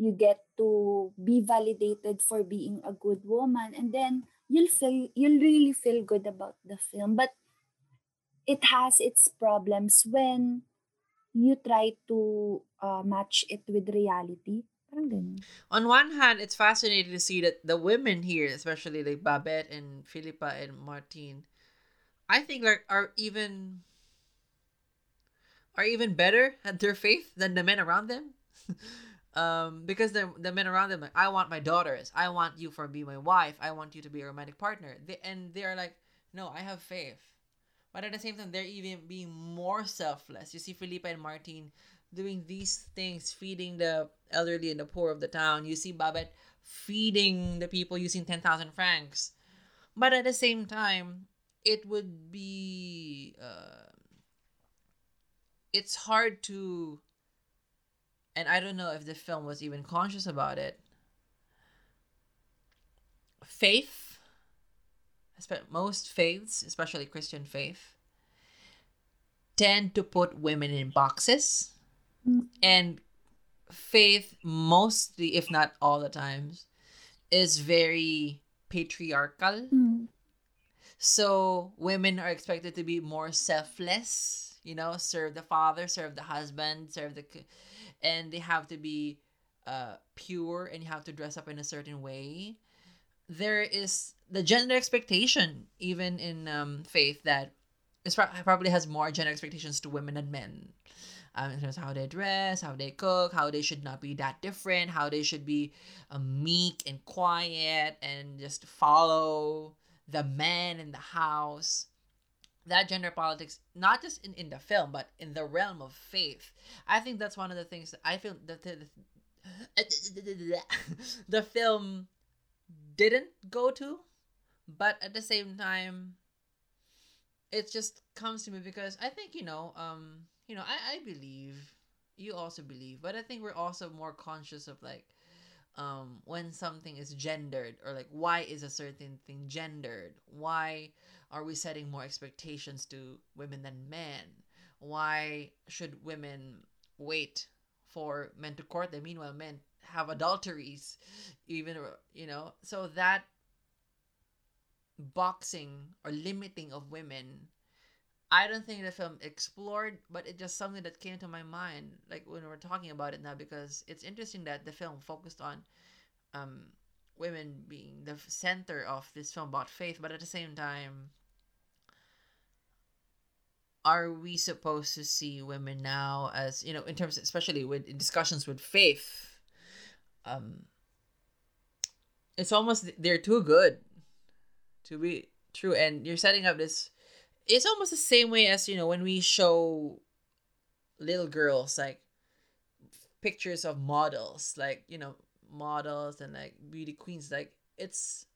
you get to be validated for being a good woman, and then you'll feel you'll really feel good about the film. But it has its problems when you try to uh, match it with reality. Parang ganun. On one hand, it's fascinating to see that the women here, especially like Babette and Philippa and Martine, I think like are even are even better at their faith than the men around them. um, because the the men around them like, I want my daughters, I want you for be my wife, I want you to be a romantic partner. They, and they are like, no, I have faith. But at the same time, they're even being more selfless. You see Felipe and Martin doing these things, feeding the elderly and the poor of the town. You see Babette feeding the people using 10,000 francs. But at the same time, it would be. Uh, it's hard to. And I don't know if the film was even conscious about it. Faith most faiths, especially Christian faith, tend to put women in boxes. And faith, mostly, if not all the times, is very patriarchal. Mm. So women are expected to be more selfless, you know, serve the father, serve the husband, serve the. And they have to be uh, pure and you have to dress up in a certain way there is the gender expectation even in um, faith that pro- probably has more gender expectations to women than men. Um, in terms of how they dress how they cook how they should not be that different how they should be uh, meek and quiet and just follow the man in the house. That gender politics not just in, in the film but in the realm of faith. I think that's one of the things that i feel that the, the film didn't go to but at the same time it just comes to me because i think you know um you know, I, I believe you also believe, but I think we're also more conscious of like um when something is gendered or like why is a certain thing gendered? Why are we setting more expectations to women than men? Why should women wait for men to court them meanwhile men have adulteries even you know so that boxing or limiting of women I don't think the film explored, but it just something that came to my mind, like when we're talking about it now, because it's interesting that the film focused on um, women being the center of this film about faith, but at the same time, are we supposed to see women now as you know, in terms, especially with in discussions with faith? Um, it's almost they're too good to be true, and you're setting up this it's almost the same way as you know when we show little girls like pictures of models like you know models and like beauty queens. Like it's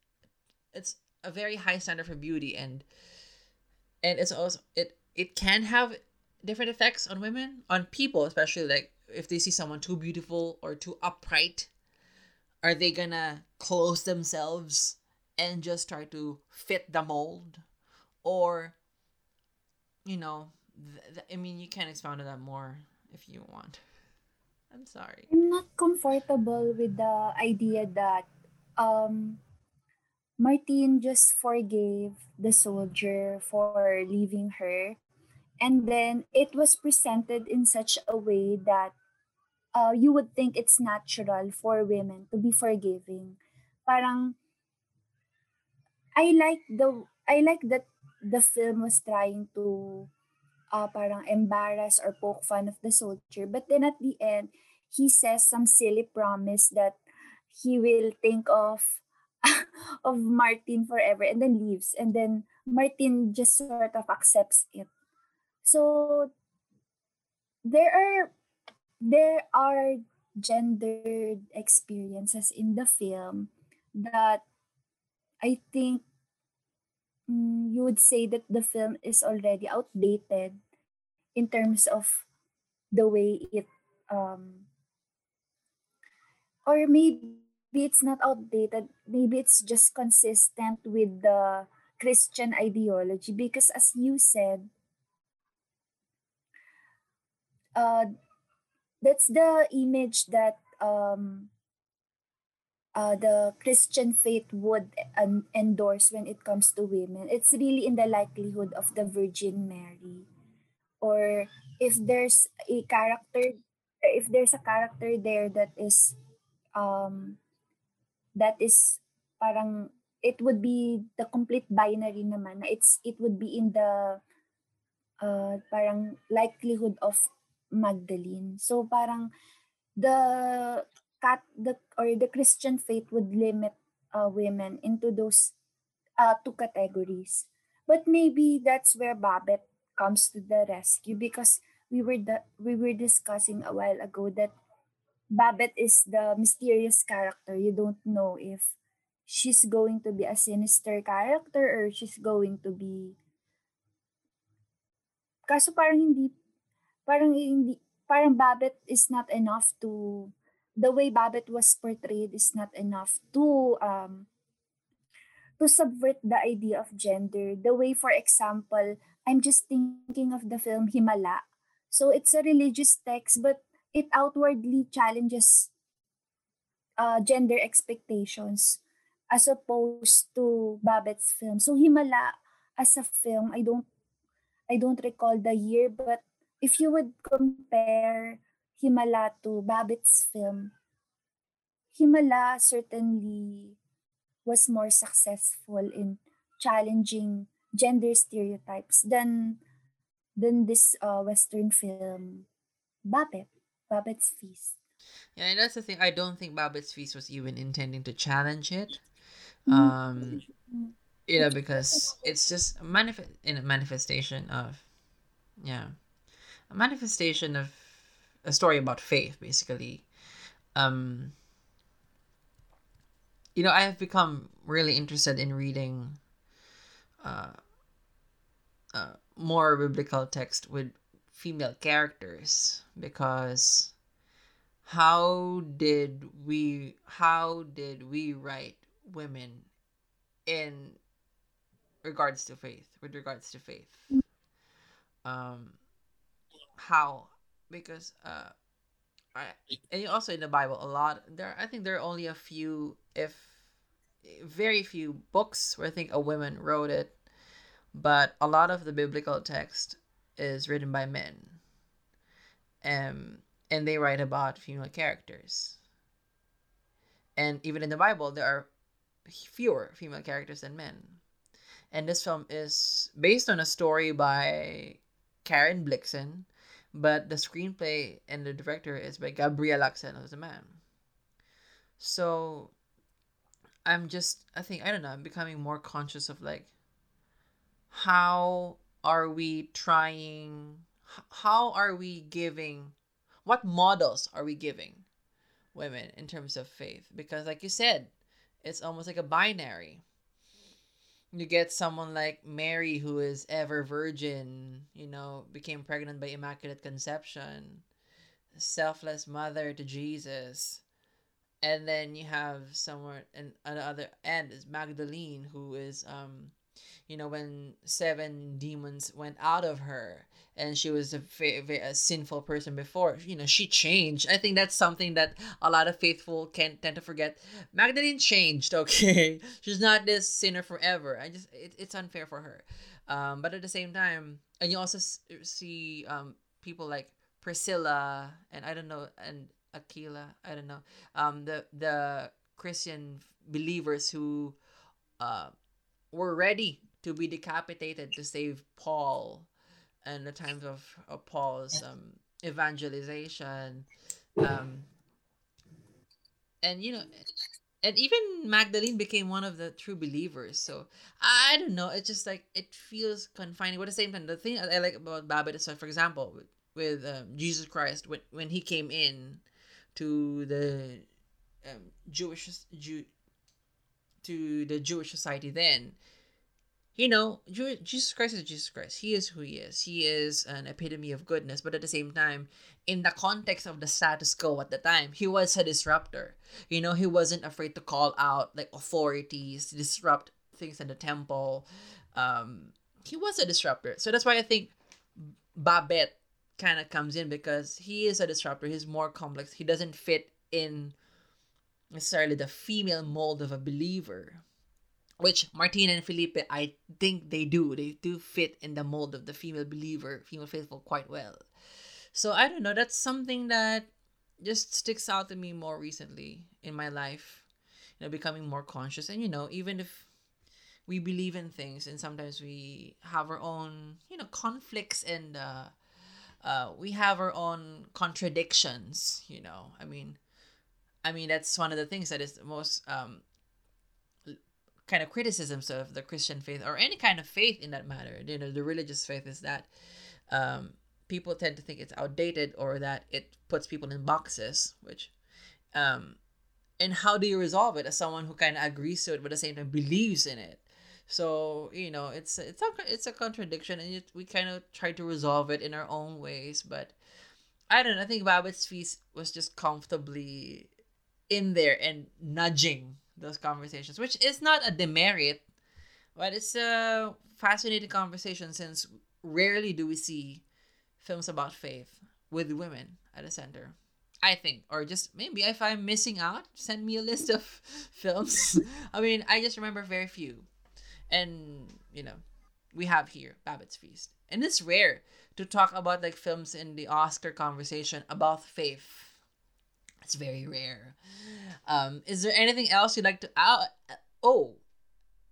it's a very high standard for beauty and and it's also it it can have different effects on women on people especially like if they see someone too beautiful or too upright are they gonna close themselves and just try to fit the mold or you know, th- th- I mean, you can expound on that more if you want. I'm sorry. I'm not comfortable with the idea that um, Martine just forgave the soldier for leaving her. And then it was presented in such a way that uh, you would think it's natural for women to be forgiving. Parang I like the I like that the film was trying to uh, parang embarrass or poke fun of the soldier. But then at the end, he says some silly promise that he will think of of Martin forever and then leaves. And then Martin just sort of accepts it. So there are there are gendered experiences in the film that I think mm, you would say that the film is already outdated in terms of the way it um or maybe it's not outdated maybe it's just consistent with the christian ideology because as you said uh that's the image that um uh, the Christian faith would endorse when it comes to women. It's really in the likelihood of the Virgin Mary. Or if there's a character, if there's a character there that is, um, that is parang, it would be the complete binary naman. It's, it would be in the, uh, parang likelihood of Magdalene. So parang, the cat the or the Christian faith would limit uh, women into those uh, two categories. But maybe that's where Babette comes to the rescue because we were the, we were discussing a while ago that Babette is the mysterious character. You don't know if she's going to be a sinister character or she's going to be kaso parang hindi parang hindi parang Babette is not enough to the way Babette was portrayed is not enough to um, to subvert the idea of gender. The way, for example, I'm just thinking of the film Himala. So it's a religious text, but it outwardly challenges uh, gender expectations as opposed to Babette's film. So Himala as a film, I don't I don't recall the year, but if you would compare Himala to Babette's film, Himala certainly was more successful in challenging gender stereotypes than than this uh, Western film, Babette, Babette's Feast. Yeah, and that's the thing. I don't think Babette's Feast was even intending to challenge it. Mm-hmm. Um, you know, because it's just a manifest in a manifestation of, yeah, a manifestation of a story about faith, basically. Um, you know, I have become really interested in reading uh, uh, more biblical text with female characters because how did we how did we write women in regards to faith with regards to faith um how because uh I, and also in the bible a lot there i think there are only a few if very few books where i think a woman wrote it but a lot of the biblical text is written by men. Um and they write about female characters. And even in the bible there are fewer female characters than men. And this film is based on a story by Karen Blixen, but the screenplay and the director is by Gabriel Axel, who's a man. So I'm just, I think, I don't know, I'm becoming more conscious of like, how are we trying, how are we giving, what models are we giving women in terms of faith? Because, like you said, it's almost like a binary you get someone like Mary who is ever virgin, you know, became pregnant by immaculate conception, selfless mother to Jesus. And then you have someone and on the other end is Magdalene who is um you know when seven demons went out of her and she was a, a sinful person before you know she changed. I think that's something that a lot of faithful can tend to forget. Magdalene changed okay? She's not this sinner forever. I just it, it's unfair for her. Um, but at the same time and you also see um, people like priscilla and i don't know and aquila i don't know um, the the christian believers who uh, were ready to be decapitated to save Paul and the times of, of Paul's um, evangelization. Um, and you know, and even Magdalene became one of the true believers. So I don't know. It's just like it feels confining. But at the same time, the thing I like about Babette is, for example, with, with um, Jesus Christ when when he came in to the um, Jewish Jew to the Jewish society then you know, Jesus Christ is Jesus Christ. He is who he is. He is an epitome of goodness, but at the same time, in the context of the status quo at the time, he was a disruptor. You know, he wasn't afraid to call out like authorities, disrupt things in the temple. Um, he was a disruptor. So that's why I think Babette kind of comes in because he is a disruptor. He's more complex. He doesn't fit in necessarily the female mold of a believer which Martina and Felipe, I think they do. They do fit in the mold of the female believer, female faithful quite well. So I don't know. That's something that just sticks out to me more recently in my life. You know, becoming more conscious, and you know, even if we believe in things, and sometimes we have our own, you know, conflicts and uh, uh, we have our own contradictions. You know, I mean, I mean that's one of the things that is the most um, kind of criticisms of the Christian faith or any kind of faith in that matter, you know, the religious faith is that um, people tend to think it's outdated or that it puts people in boxes, which, um, and how do you resolve it as someone who kind of agrees to it but at the same time believes in it? So you know, it's it's a it's a contradiction, and it, we kind of try to resolve it in our own ways. But I don't know. I think Babette's feast was just comfortably in there and nudging those conversations, which is not a demerit, but it's a fascinating conversation since rarely do we see films about faith with women at the center. I think, or just maybe if I'm missing out, send me a list of films. I mean, I just remember very few, and you know, we have here Babette's Feast, and it's rare to talk about like films in the Oscar conversation about faith it's very rare. Um, is there anything else you'd like to? Uh, oh,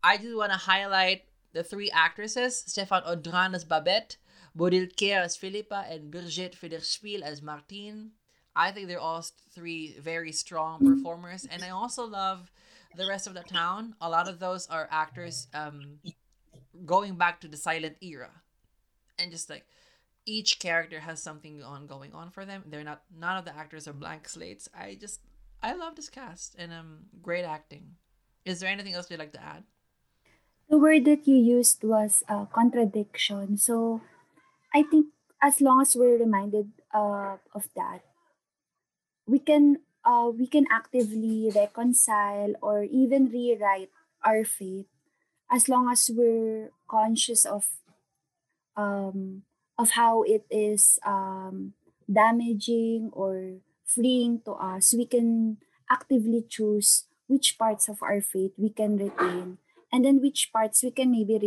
I do want to highlight the three actresses: Stéphane Audran as Babette, Bodil Kjer as Philippa, and Birgit Federspiel as Martine. I think they're all three very strong performers, and I also love the rest of the town. A lot of those are actors um, going back to the silent era, and just like each character has something on going on for them. They're not none of the actors are blank slates. I just I love this cast and um great acting. Is there anything else you'd like to add? The word that you used was uh, contradiction. So I think as long as we're reminded uh, of that, we can uh, we can actively reconcile or even rewrite our faith as long as we're conscious of um, of how it is um, damaging or freeing to us, we can actively choose which parts of our faith we can retain and then which parts we can maybe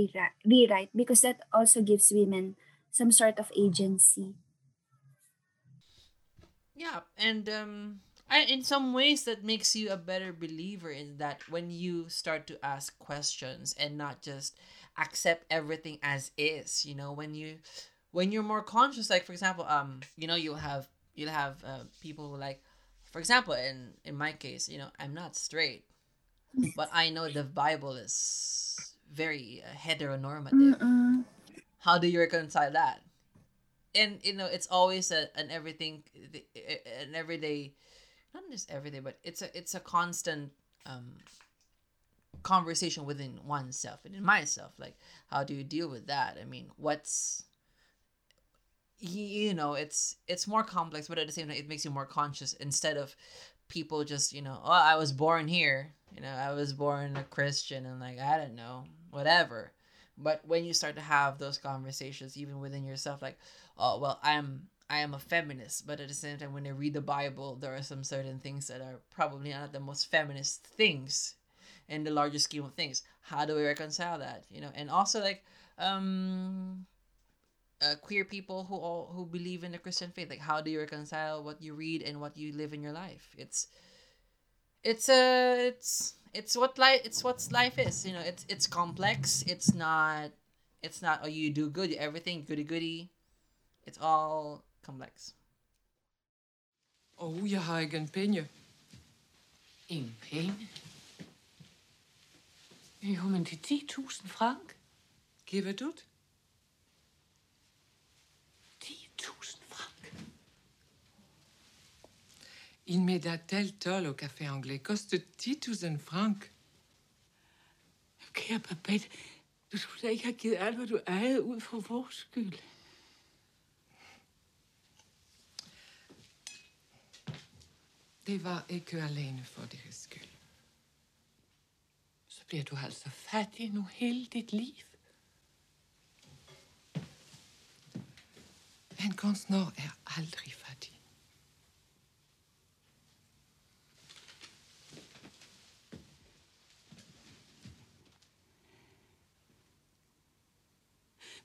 rewrite, because that also gives women some sort of agency. Yeah, and um I, in some ways that makes you a better believer in that when you start to ask questions and not just accept everything as is, you know, when you when you're more conscious like for example, um you know, you'll have you'll have uh, people who like for example, in in my case, you know, I'm not straight, but I know the Bible is very uh, heteronormative. Mm-mm. How do you reconcile that? And you know, it's always a, an everything, an everyday, not just everyday, but it's a it's a constant um, conversation within oneself and in myself. Like, how do you deal with that? I mean, what's you know it's it's more complex but at the same time it makes you more conscious instead of people just you know oh i was born here you know i was born a christian and like i don't know whatever. But when you start to have those conversations even within yourself like oh well i'm i am a feminist but at the same time when i read the bible there are some certain things that are probably not the most feminist things in the larger scheme of things. How do we reconcile that you know? And also like um uh, queer people who all who believe in the Christian faith? Like, how do you reconcile what you read and what you live in your life? It's it's a uh, it's it's what life it's what life is. You know, it's it's complex. It's not it's not oh you do good everything goody goody. It's all complex. Oh, jeg har ikke en penge. En penge? Jo, men det er 10.000 frank. Giver du det? Une médaille tol au café anglais koste 10 000 francs. Kære Babette, du skulle da ikke have givet alt, hvad du ejede ud for vores skyld. Det var ikke alene for deres skyld. Så bliver du altså fattig nu hele dit liv. En kunstner er aldrig fattig.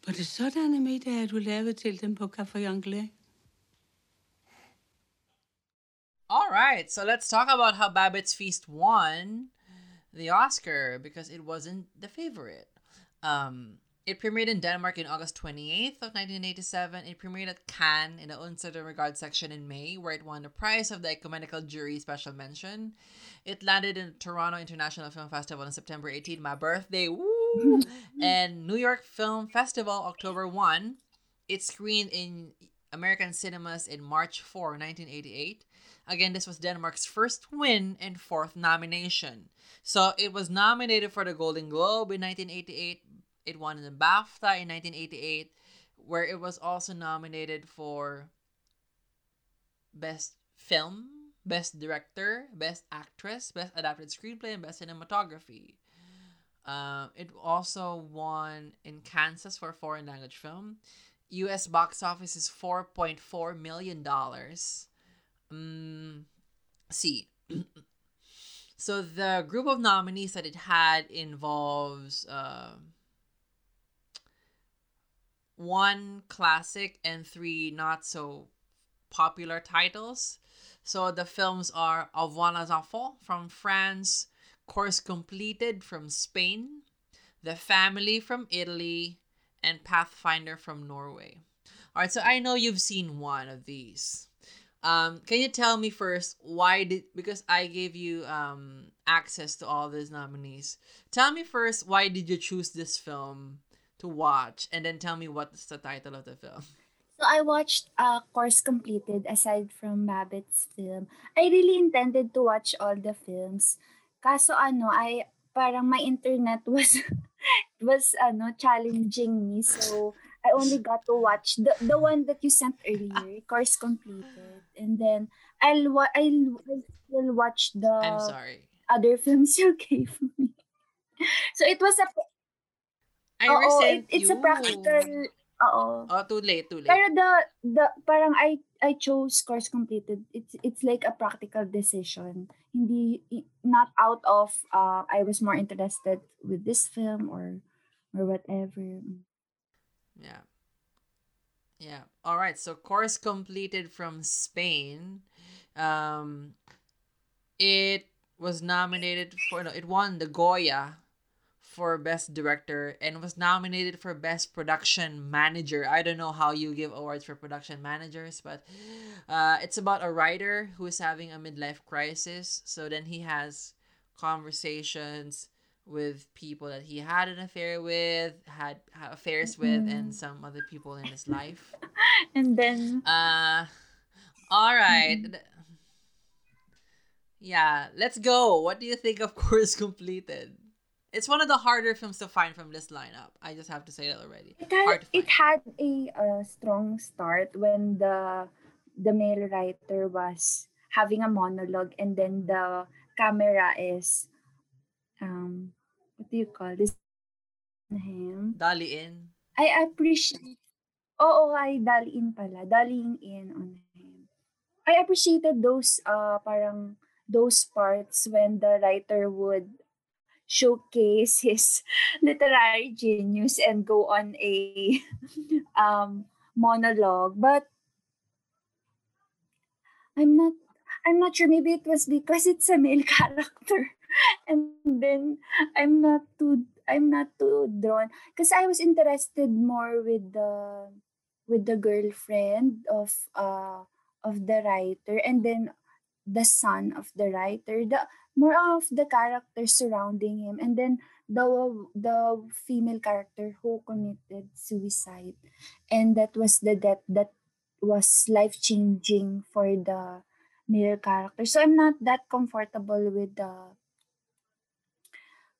Var det du lavede til dem på Café? All right, so let's talk about how Babette's Feast won the Oscar because it wasn't the favorite. Um, it premiered in Denmark in August 28th of 1987. It premiered at Cannes in the Un Certain Regard section in May, where it won the prize of the Ecumenical Jury Special Mention. It landed in Toronto International Film Festival on September 18, my birthday. Woo! Mm-hmm. and New York Film Festival October 1. It screened in American cinemas in March 4, 1988. Again, this was Denmark's first win and fourth nomination. So it was nominated for the Golden Globe in 1988. It won the BAFTA in 1988, where it was also nominated for Best Film, Best Director, Best Actress, Best Adapted Screenplay, and Best Cinematography. Um, it also won in Kansas for foreign language film. U.S. box office is four point four million dollars. Um, see. so the group of nominees that it had involves uh, one classic and three not so popular titles. So the films are Au revoir les enfants from France, Course Completed from Spain, The Family from Italy, and Pathfinder from Norway. All right, so I know you've seen one of these. Um, can you tell me first why did because I gave you um access to all these nominees. Tell me first why did you choose this film to watch, and then tell me what's the title of the film. So I watched uh, Course Completed aside from Babette's film. I really intended to watch all the films. Kaso ano, I parang my internet was was ano challenging me. So I only got to watch the the one that you sent earlier, course completed, and then I'll wa- I'll, I'll still watch the I'm sorry. other films you gave me. So it was a I oo, it, it's a you. practical oo. Oh, too late, too late. Pero the the parang I I chose course completed. It's it's like a practical decision. Hindi not out of uh I was more interested with this film or or whatever. Yeah. Yeah. All right. So course completed from Spain. Um it was nominated for no, it won the Goya for best director and was nominated for best production manager. I don't know how you give awards for production managers, but uh it's about a writer who is having a midlife crisis. So then he has conversations with people that he had an affair with, had, had affairs with, and Mm. some other people in his life. And then Uh, all right. Mhm. Yeah, let's go. What do you think of Course Completed? It's one of the harder films to find from this lineup. I just have to say that already. it had it had a uh, strong start when the the male writer was having a monologue and then the camera is um what do you call this him dolly in. I appreciate Oo, ay daliin pala. Dollying in on him. I appreciated those uh parang those parts when the writer would showcase his literary genius and go on a um monologue. But I'm not I'm not sure. Maybe it was because it's a male character. And then I'm not too I'm not too drawn. Because I was interested more with the with the girlfriend of uh of the writer. And then the son of the writer the more of the characters surrounding him and then the the female character who committed suicide. And that was the death that was life changing for the male character. So i'm not that comfortable with the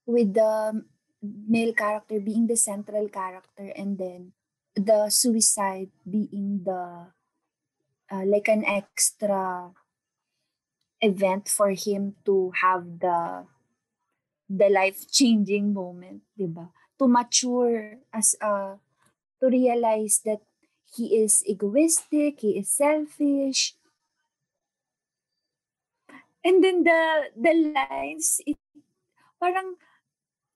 with the male character being the central character and then the suicide being the uh, like an extra event for him to have the the life changing moment diba to mature as a to realize that he is egoistic he is selfish. And then the the lines it parang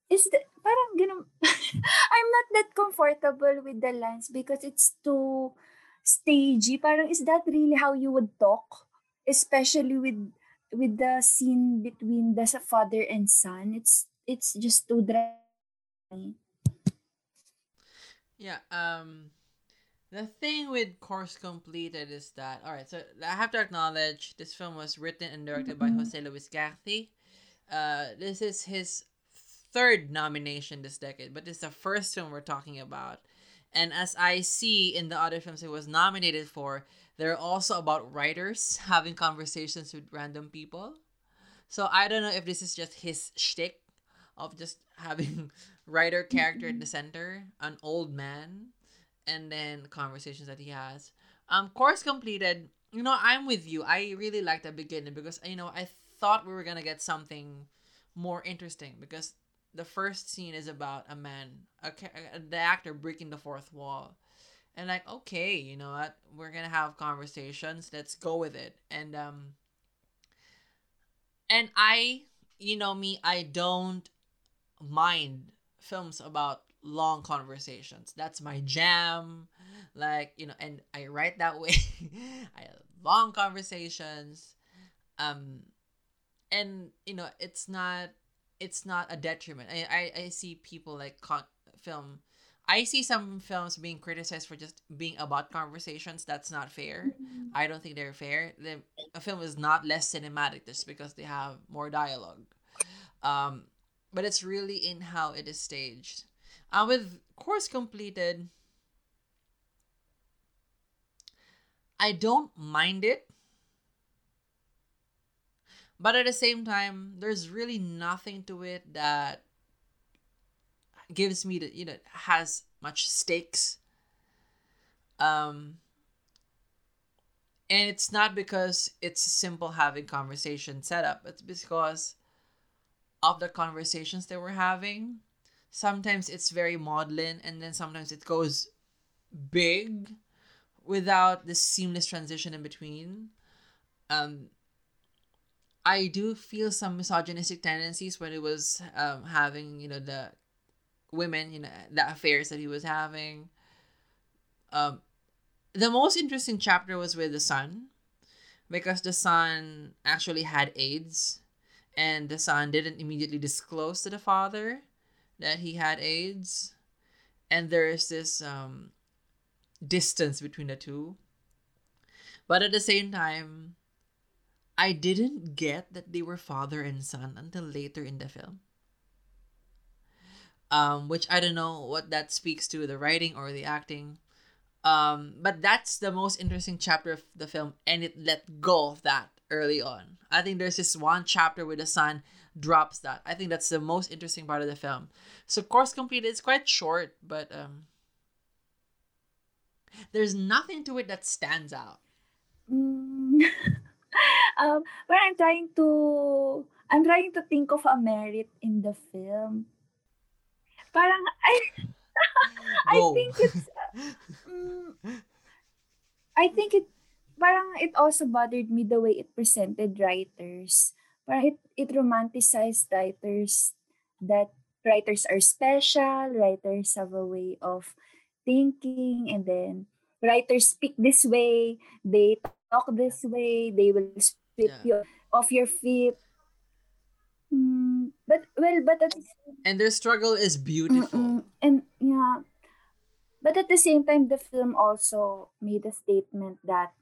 is the, parang ganun I'm not that comfortable with the lines because it's too stagey. Parang is that really how you would talk? Especially with with the scene between the father and son it's it's just too dry Yeah, um the thing with Course Completed is that all right, so I have to acknowledge this film was written and directed by Mhm. Jose Luis Garci. Uh this is his third nomination this decade, but it's the first film we're talking about. And as I see in the other films it was nominated for, they're also about writers having conversations with random people. So I don't know if this is just his shtick of just having writer character at the center, an old man, and then conversations that he has. Um, course completed. You know, I'm with you. I really liked the beginning because you know I thought we were gonna get something more interesting because the first scene is about a man, a, the actor breaking the fourth wall, and like okay, you know what, we're gonna have conversations. Let's go with it. And um, and I, you know me, I don't mind films about long conversations. That's my jam. Like, you know, and I write that way. I have long conversations. Um and you know, it's not it's not a detriment. I I, I see people like con- film I see some films being criticized for just being about conversations. That's not fair. I don't think they're fair. The a film is not less cinematic just because they have more dialogue. Um, but it's really in how it is staged. Uh, with course completed, I don't mind it. But at the same time, there's really nothing to it that gives me the you know has much stakes. Um, and it's not because it's simple having conversation set up. It's because of the conversations they were having. Sometimes it's very maudlin, and then sometimes it goes big without this seamless transition in between. Um, I do feel some misogynistic tendencies when it was um, having, you know, the women, you know, the affairs that he was having. Um, the most interesting chapter was with the son because the son actually had AIDS and the son didn't immediately disclose to the father that he had AIDS. And there is this um, distance between the two. But at the same time I didn't get that they were father and son until later in the film um, which I don't know what that speaks to the writing or the acting um, but that's the most interesting chapter of the film, and it let go of that early on. I think there's this one chapter where the son drops that. I think that's the most interesting part of the film. So course completed is quite short, but um, there's nothing to it that stands out. Mm. um, when I'm trying to, I'm trying to think of a merit in the film. Parang I, I Go. think it's Mm, I think it parang it also bothered me the way it presented writers. Parang it, it romanticized writers that writers are special, writers have a way of thinking, and then writers speak this way, they talk this way, they will sweep Yeah. you off your feet. Mm, but well, but at the and their struggle is beautiful. Mm-mm. And yeah, but at the same time, the film also made a statement that,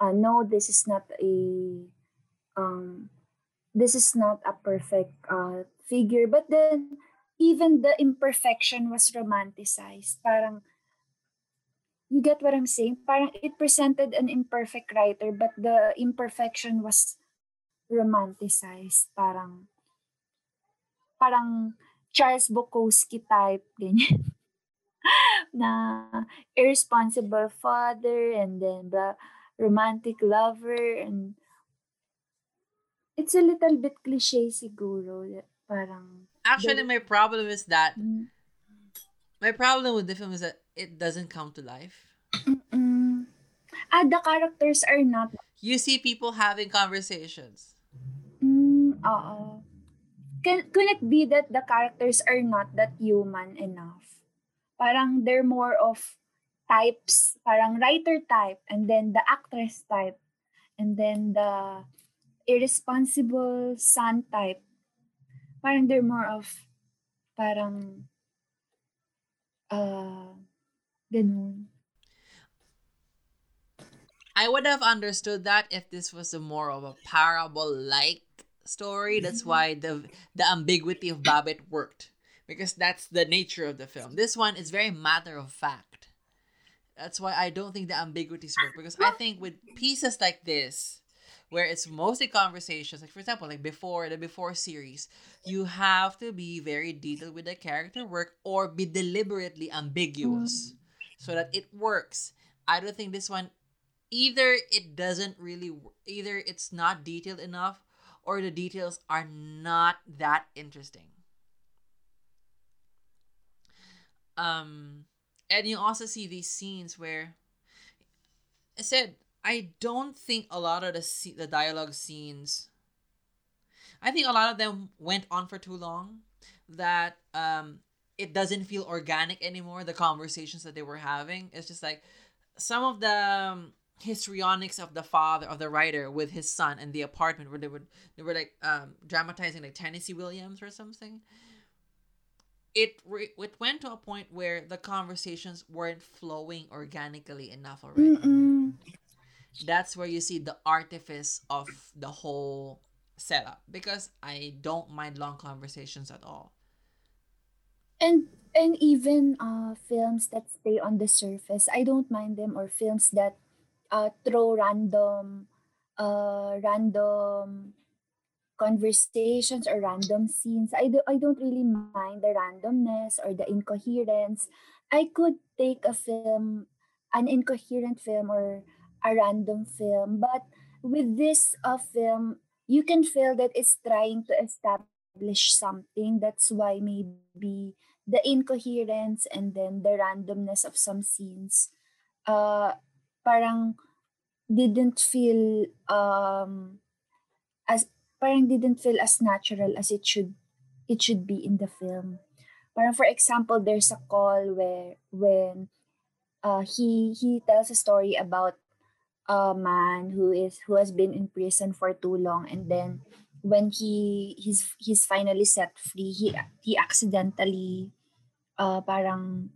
uh, no, this is not a, um, this is not a perfect uh, figure. But then, even the imperfection was romanticized. Parang, you get what I'm saying? Parang it presented an imperfect writer, but the imperfection was romanticized. Parang, parang Charles Bukowski type, ganyan. na irresponsible father and then the romantic lover and it's a little bit cliche siguro. Parang, Actually, my problem is that mm, my problem with the film is that it doesn't come to life. mm, ah, the characters are not, You see people having conversations. Oo. Can, could it be that the characters are not that human enough? Parang they're more of types, parang writer type, and then the actress type, and then the irresponsible son type. Parang they're more of, parang, uh, ganun. I would have understood that if this was a more of a parable-like story. Mm-hmm. That's why the the ambiguity of Babette worked because that's the nature of the film. This one is very matter of fact. That's why I don't think the ambiguities work because I think with pieces like this, where it's mostly conversations, like for example, like before the before series, you have to be very detailed with the character work or be deliberately ambiguous mm-hmm. so that it works. I don't think this one either it doesn't really either it's not detailed enough or the details are not that interesting. Um and you also see these scenes where I said I don't think a lot of the sce- the dialogue scenes I think a lot of them went on for too long that um it doesn't feel organic anymore the conversations that they were having it's just like some of the um, histrionics of the father of the writer with his son in the apartment where they would they were like um dramatizing like Tennessee Williams or something it re- it went to a point where the conversations weren't flowing organically enough already Mm-mm. that's where you see the artifice of the whole setup because I don't mind long conversations at all. And and even uh films that stay on the surface, I don't mind them or films that uh throw random uh random conversations or random scenes. I do I don't really mind the randomness or the incoherence. I could take a film an incoherent film or a random film. But with this uh, film, you can feel that it's trying to establish something. That's why maybe the incoherence and then the randomness of some scenes uh, parang didn't feel um, as parang didn't feel as natural as it should it should be in the film. Parang for example, there's a call where when uh, he he tells a story about a man who is who has been in prison for too long and then when he he's he's finally set free he he accidentally uh parang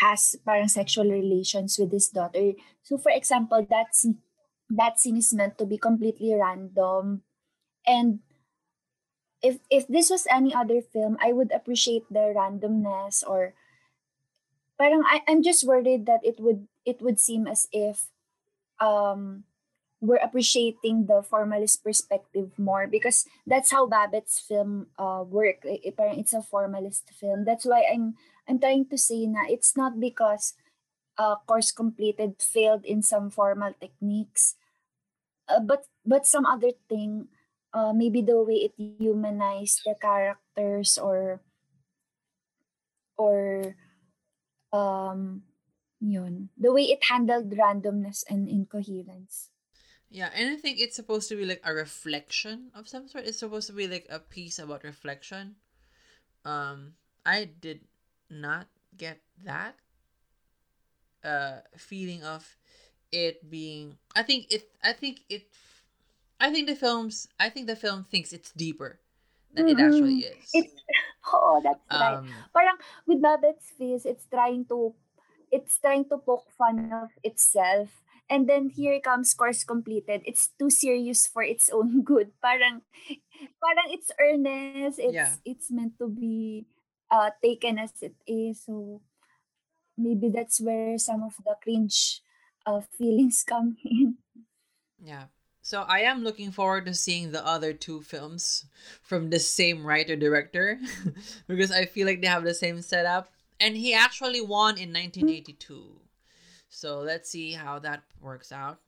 has parang sexual relations with his daughter. So for example that's that scene is meant to be completely random. And if if this was any other film i would appreciate the randomness or parang I, i'm just worried that it would it would seem as if um we're appreciating the formalist perspective more because that's how Babette's film uh work. It, it's a formalist film. That's why I'm I'm trying to say na it's not because uh course completed failed in some formal techniques, uh, but but some other thing. Uh, maybe the way it humanized the characters or or um yun the way it handled randomness and incoherence Yeah, and I think it's supposed to be like a reflection of some sort. It's supposed to be like a piece about reflection. Um, I did not get that uh feeling of it being. I think it. I think it. I think the films. I think the film thinks it's deeper than it actually is. It's oh, that's right. Um, Parang with Babette's Feast, it's trying to it's trying to poke fun of itself. And then here comes course completed. It's too serious for its own good. Parang parang it's earnest. It's Yeah. it's meant to be uh taken as it is. So maybe that's where some of the cringe uh feelings come in. Yeah. So I am looking forward to seeing the other two films from the same writer director because I feel like they have the same setup. And he actually won in 1982. So let's see how that works out.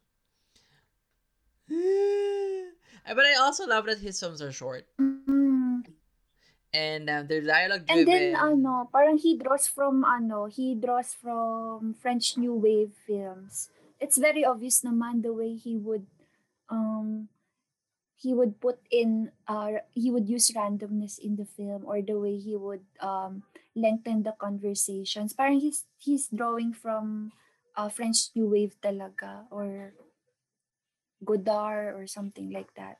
but I also love that his films are short Mm. and uh, they're dialogue And driven. then ano, parang he draws from ano, he draws from French New Wave films. It's very obvious naman the way he would um he would put in uh he would use randomness in the film or the way he would um lengthen the conversations. Parang he's he's drawing from uh French New Wave talaga or Godard or something like that.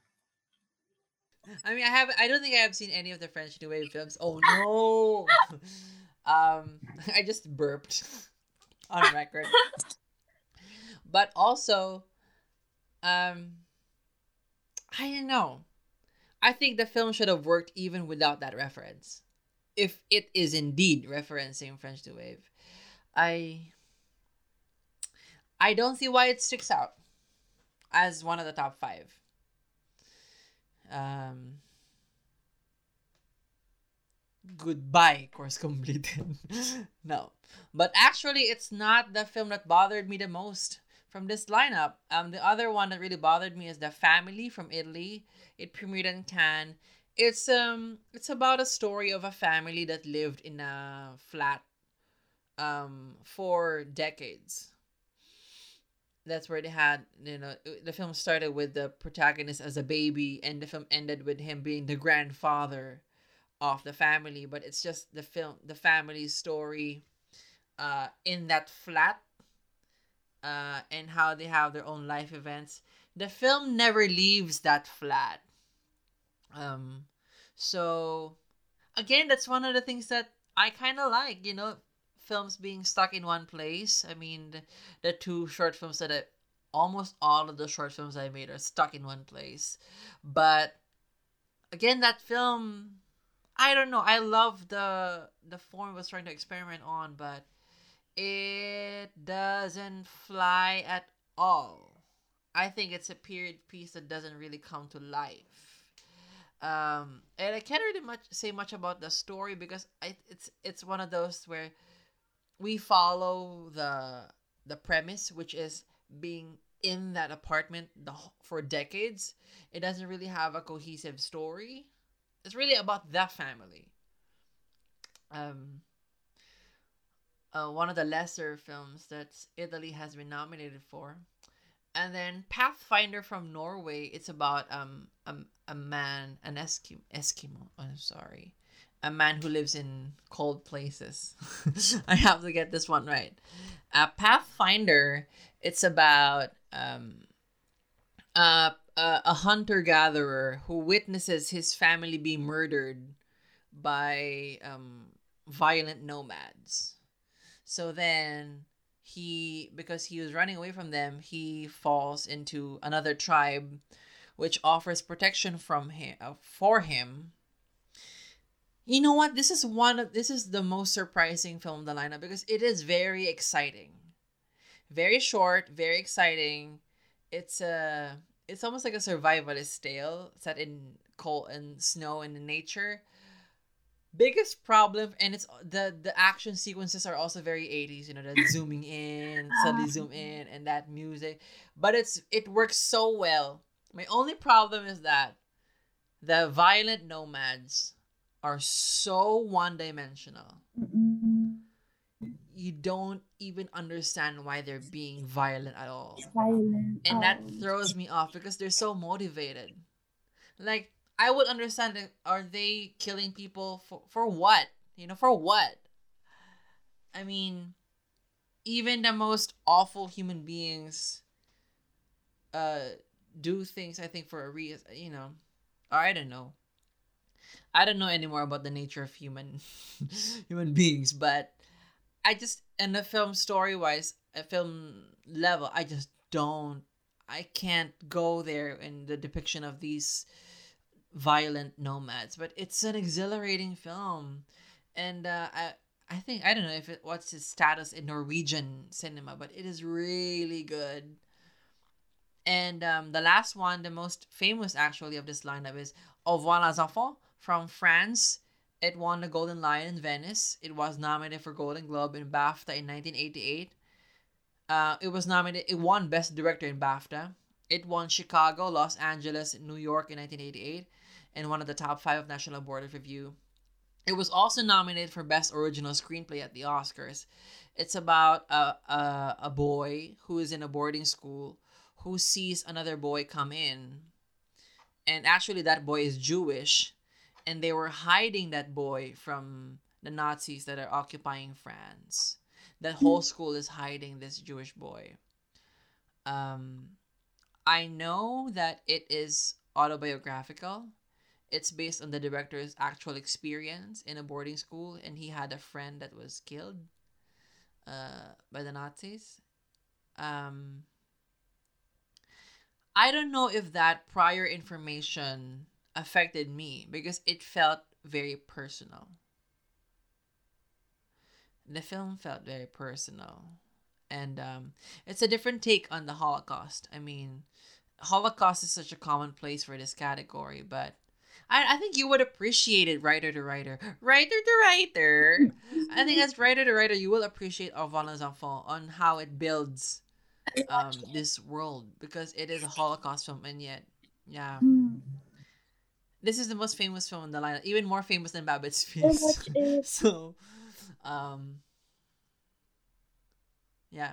I mean, I have I don't think I have seen any of the French New Wave films. Oh no. um I just burped on record. but also um I don't know. I think the film should have worked even without that reference. If it is indeed referencing French New Wave. I I don't see why it sticks out as one of the top 5 um goodbye course completed. No. But actually it's not the film that bothered me the most from this lineup. Um the other one that really bothered me is the family from italy. It premiered in cannes. It's um it's about a story of a family that lived in a flat um for decades that's where they had you know the film started with the protagonist as a baby and the film ended with him being the grandfather of the family. But it's just the film the family's story uh in that flat uh and how they have their own life events. The film never leaves that flat. Um so again that's one of the things that i kind of like you know films being stuck in one place. I mean the, the two short films that I, almost all of the short films i made are stuck in one place. But again that film i don't know. I love the the form it was trying to experiment on but it doesn't fly at all. I think it's a period piece that doesn't really come to life. Um and i can't really much say much about the story because I, it's it's one of those where we follow the the premise, which is being in that apartment the, for decades, it doesn't really have a cohesive story. It's really about that family. Um, uh, one of the lesser films that Italy has been nominated for. And then Pathfinder from Norway. It's about um a, a man, an Eskimo. Eskimo. I'm sorry, a man who lives in cold places. I have to get this one right. Uh, Pathfinder. It's about um a, a hunter gatherer who witnesses his family be murdered by um violent nomads. So then he because he was running away from them, he falls into another tribe which offers protection from him uh, for him. You know what? This is one of this is the most surprising film in the lineup because it is very exciting. Very short, very exciting. It's a it's almost like a survivalist tale set in cold and snow and in nature biggest problem and it's the the action sequences are also very 80s you know that zooming in suddenly zoom in and that music but it's it works so well my only problem is that the violent nomads are so one-dimensional. You don't even understand why they're being violent at all. Violent. and that throws me off because they're so motivated. Like i would understand that are they killing people for for what? You know for what? I mean even the most awful human beings uh do things i think for a reason you know i don't know i don't know anymore about the nature of human human beings but i just in the film story wise a film level i just don't i can't go there in the depiction of these violent nomads but it's an exhilarating film. And uh, i i think i don't know if it what's its status in norwegian cinema but it is really good. And um, the last one the most famous actually of this lineup is au revoir les enfants from france it won the golden lion in venice it was nominated for golden globe and bafta in 1988 uh, it was nominated it won best director in bafta it won chicago los angeles new york in 1988 and one of the top five of National Board of Review. It was also nominated for Best Original Screenplay at the Oscars. It's about a, a, a boy who is in a boarding school who sees another boy come in. And actually, that boy is Jewish. And they were hiding that boy from the Nazis that are occupying France. That whole school is hiding this Jewish boy. Um, I know that it is autobiographical it's based on the director's actual experience in a boarding school and he had a friend that was killed uh, by the nazis um, i don't know if that prior information affected me because it felt very personal. The film felt very personal. And um, it's a different take on the holocaust. I mean holocaust is such a common place for this category but I, I think you would appreciate it writer to writer. Writer to writer. I think as writer to writer you will appreciate Au revoir les enfants on how it builds um this world because it is a holocaust film and yet yeah. Hmm. This is the most famous film in the lineup even more famous than Babette's I feast so um yeah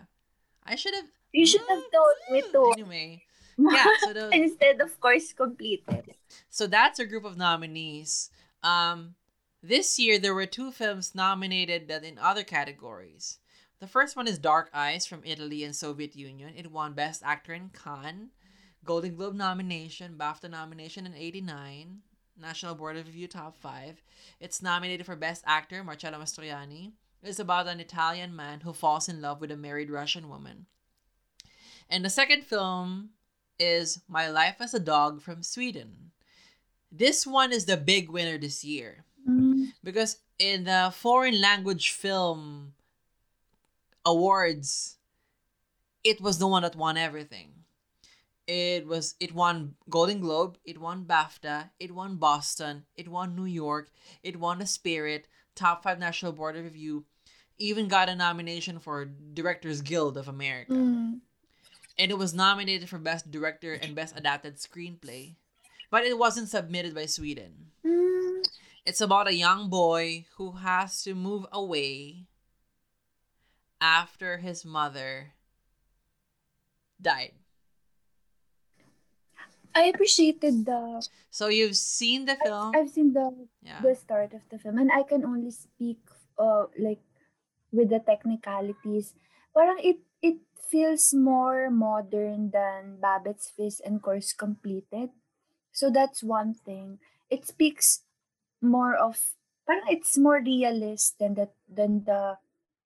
i should have You should have told me to. anyway yeah so the, Instead, of course, completed. So that's a group of nominees. Um, this year there were two films nominated that in other categories. The first one is Dark Eyes from Italy and Soviet Union. It won Best Actor in Cannes, Golden Globe nomination, BAFTA nomination in '89, National Board of Review top five. It's nominated for Best Actor, Marcello Mastroianni. It's about an Italian man who falls in love with a married Russian woman. And the second film is My Life as a Dog from Sweden. This one is the big winner this year Mm. because in the foreign language film awards, it was the one that won everything. It was it won Golden Globe, it won BAFTA, it won Boston, it won New York, it won the Spirit, top five National Board of Review. even got a nomination for Directors Guild of America. Mm. And it was nominated for Best Director and Best Adapted Screenplay. But it wasn't submitted by Sweden. Mm. It's about a young boy who has to move away after his mother died. I appreciated the. So you've seen the film? I've seen the yeah. the start of the film, and I can only speak uh like with the technicalities. Parang it it feels more modern than Babette's Feast and Course Completed. So that's one thing. It speaks more of parang it's more realist than the than the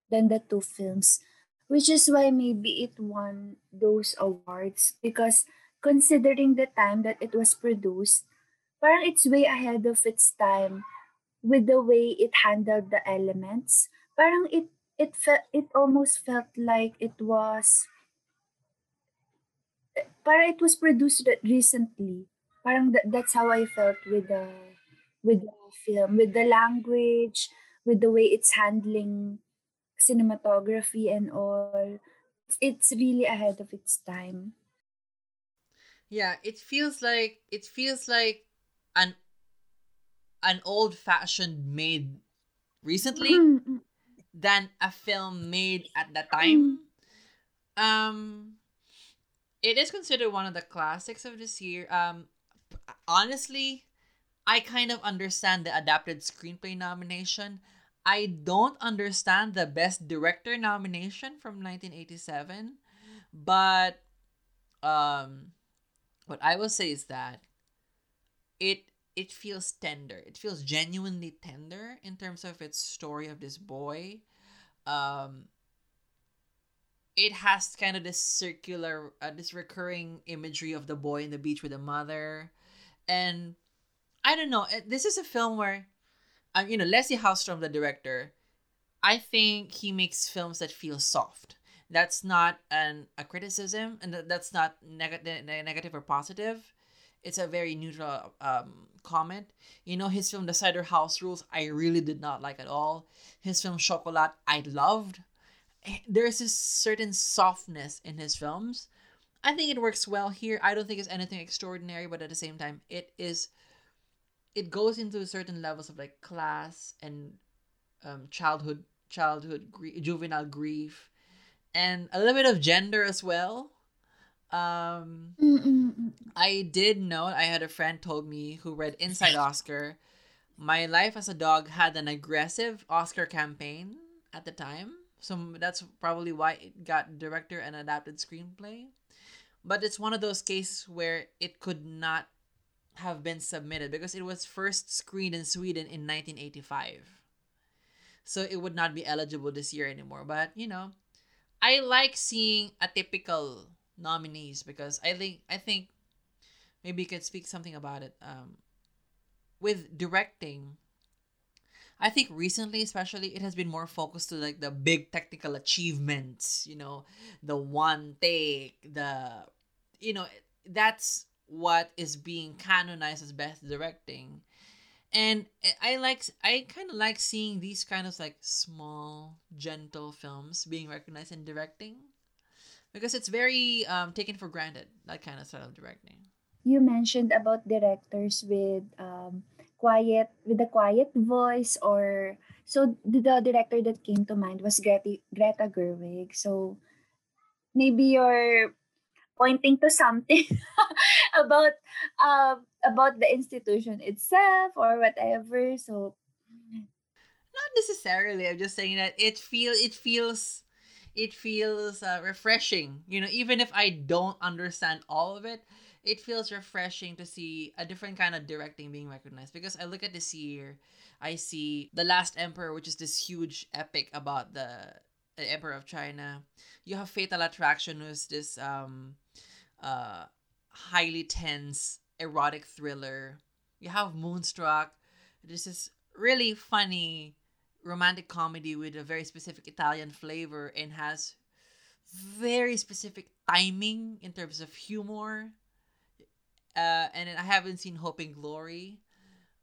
than the two films, which is why maybe it won those awards because considering the time that it was produced, parang it's way ahead of its time with the way it handled the elements. Parang it it felt it almost felt like it was parang it was produced recently. Parang that, that's how I felt with the with the film, with the language, with the way it's handling cinematography and all. It's really ahead of its time. Yeah, it feels like it feels like an an old fashioned made recently Mm, than a film made at that time. Um it is considered one of the classics of this year. Um honestly, I kind of understand the adapted screenplay nomination. I don't understand the best director nomination from 1987, but um what I will say is that it it feels tender. It feels genuinely tender in terms of its story of this boy. Um it has kind of this circular uh, this recurring imagery of the boy in the beach with the mother and I don't know. This is a film where, um, you know, Leslie Hallstrom, the director, I think he makes films that feel soft. That's not an a criticism, and that- that's not negative, negative or positive. It's a very neutral um, comment. You know, his film The Cider House Rules, I really did not like at all. His film Chocolat, I loved. Eh, There's this certain softness in his films. I think it works well here. I don't think it's anything extraordinary, but at the same time, it is it goes into certain levels of like class and um, childhood childhood gr- juvenile grief and a little bit of gender as well um i did know i had a friend told me who read inside oscar my life as a dog had an aggressive oscar campaign at the time so that's probably why it got director and adapted screenplay but it's one of those cases where it could not have been submitted because it was first screened in Sweden in 1985. So it would not be eligible this year anymore. But, you know, I like seeing atypical nominees because I think I think maybe you could speak something about it. Um, with directing, I think recently, especially, it has been more focused to like the big technical achievements. You know, the one take, the, you know, that's what is being canonized as best directing and i like i kind of like seeing these kind of like small gentle films being recognized in directing because it's very um taken for granted that kind of style of directing You mentioned about directors with um quiet with a quiet voice or so the, the director that came to mind was Greta Greta Gerwig. So maybe you're pointing to something about uh, about the institution itself or whatever. So not necessarily i'm just saying that it feel it feels it feels uh, refreshing you know even if i don't understand all of it it feels refreshing to see a different kind of directing being recognized because i look at this year i see the last emperor which is this huge epic about the, the emperor of china you have fatal attraction who's this um uh highly tense erotic thriller you have moonstruck this is really funny romantic comedy with a very specific Italian flavor and has very specific timing in terms of humor. Uh, and I haven't seen Hope and Glory.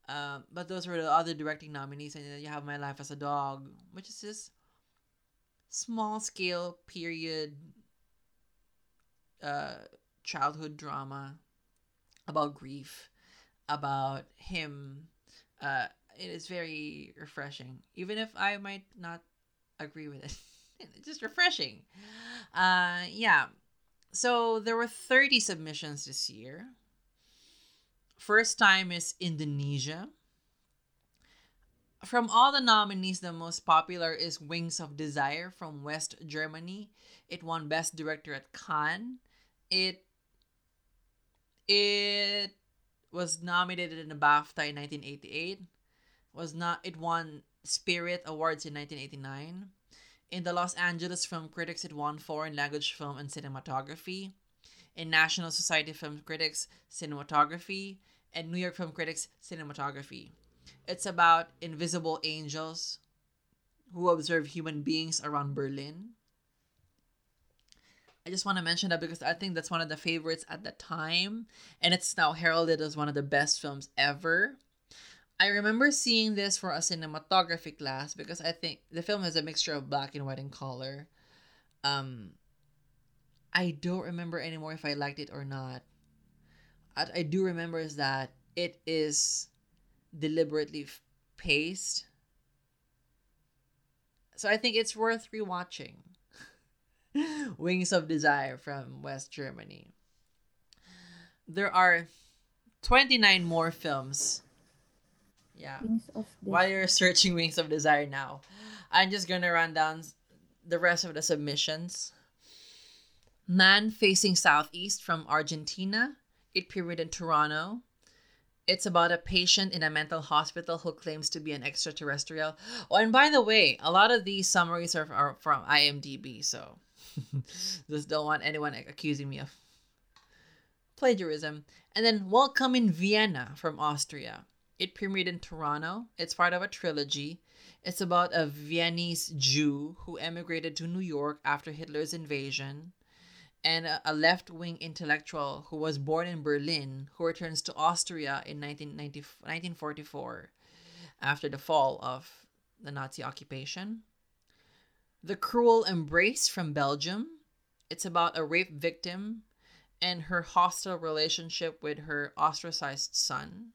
Um, but those were the other directing nominees. And then you have My Life as a Dog, which is this small scale period uh childhood drama about grief, about him. Uh, it is very refreshing, even if I might not agree with it. it's just refreshing. Uh, yeah. So there were 30 submissions this year. First time is Indonesia. From all the nominees, the most popular is Wings of Desire from West Germany. It won Best Director at Cannes. It it was nominated in the BAFTA in 1988. Was not it won Spirit Awards in 1989. In the Los Angeles Film Critics, it won Foreign Language Film and Cinematography. In National Society Film Critics, Cinematography, and New York Film Critics, Cinematography. It's about invisible angels who observe human beings around Berlin. I just want to mention that because I think that's one of the favorites at the time, and it's now heralded as one of the best films ever. I remember seeing this for a cinematography class because I think the film has a mixture of black and white and color. Um, I don't remember anymore if I liked it or not. I, I do remember is that it is deliberately paced. So I think it's worth rewatching. Wings of Desire from West Germany. There are 29 more films. Yeah. Wings of While you're searching Wings of Desire now, I'm just going to run down the rest of the submissions. Man Facing Southeast from Argentina. It premiered in Toronto. It's about a patient in a mental hospital who claims to be an extraterrestrial. Oh, and by the way, a lot of these summaries are, are from IMDb, so just don't want anyone accusing me of plagiarism. And then Welcome in Vienna from Austria. It premiered in Toronto. It's part of a trilogy. It's about a Viennese Jew who emigrated to New York after Hitler's invasion, and a, left wing intellectual who was born in Berlin who returns to Austria in 1990, 1944 after the fall of the Nazi occupation. The Cruel Embrace from Belgium. It's about a rape victim and her hostile relationship with her ostracized son.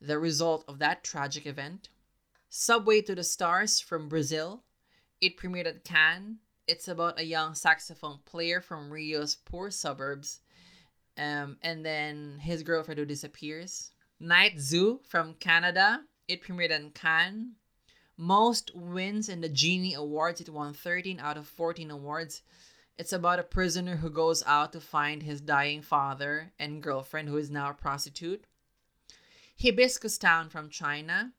The result of that tragic event. Subway to the Stars from Brazil. It premiered at Cannes. It's about a young saxophone player from Rio's poor suburbs. Um, and then his girlfriend who disappears. Night Zoo from Canada. It premiered in Cannes. Most wins in the Genie Awards. It won 13 out of 14 awards. It's about a prisoner who goes out to find his dying father and girlfriend, who is now a prostitute. Hibiscus Town from China.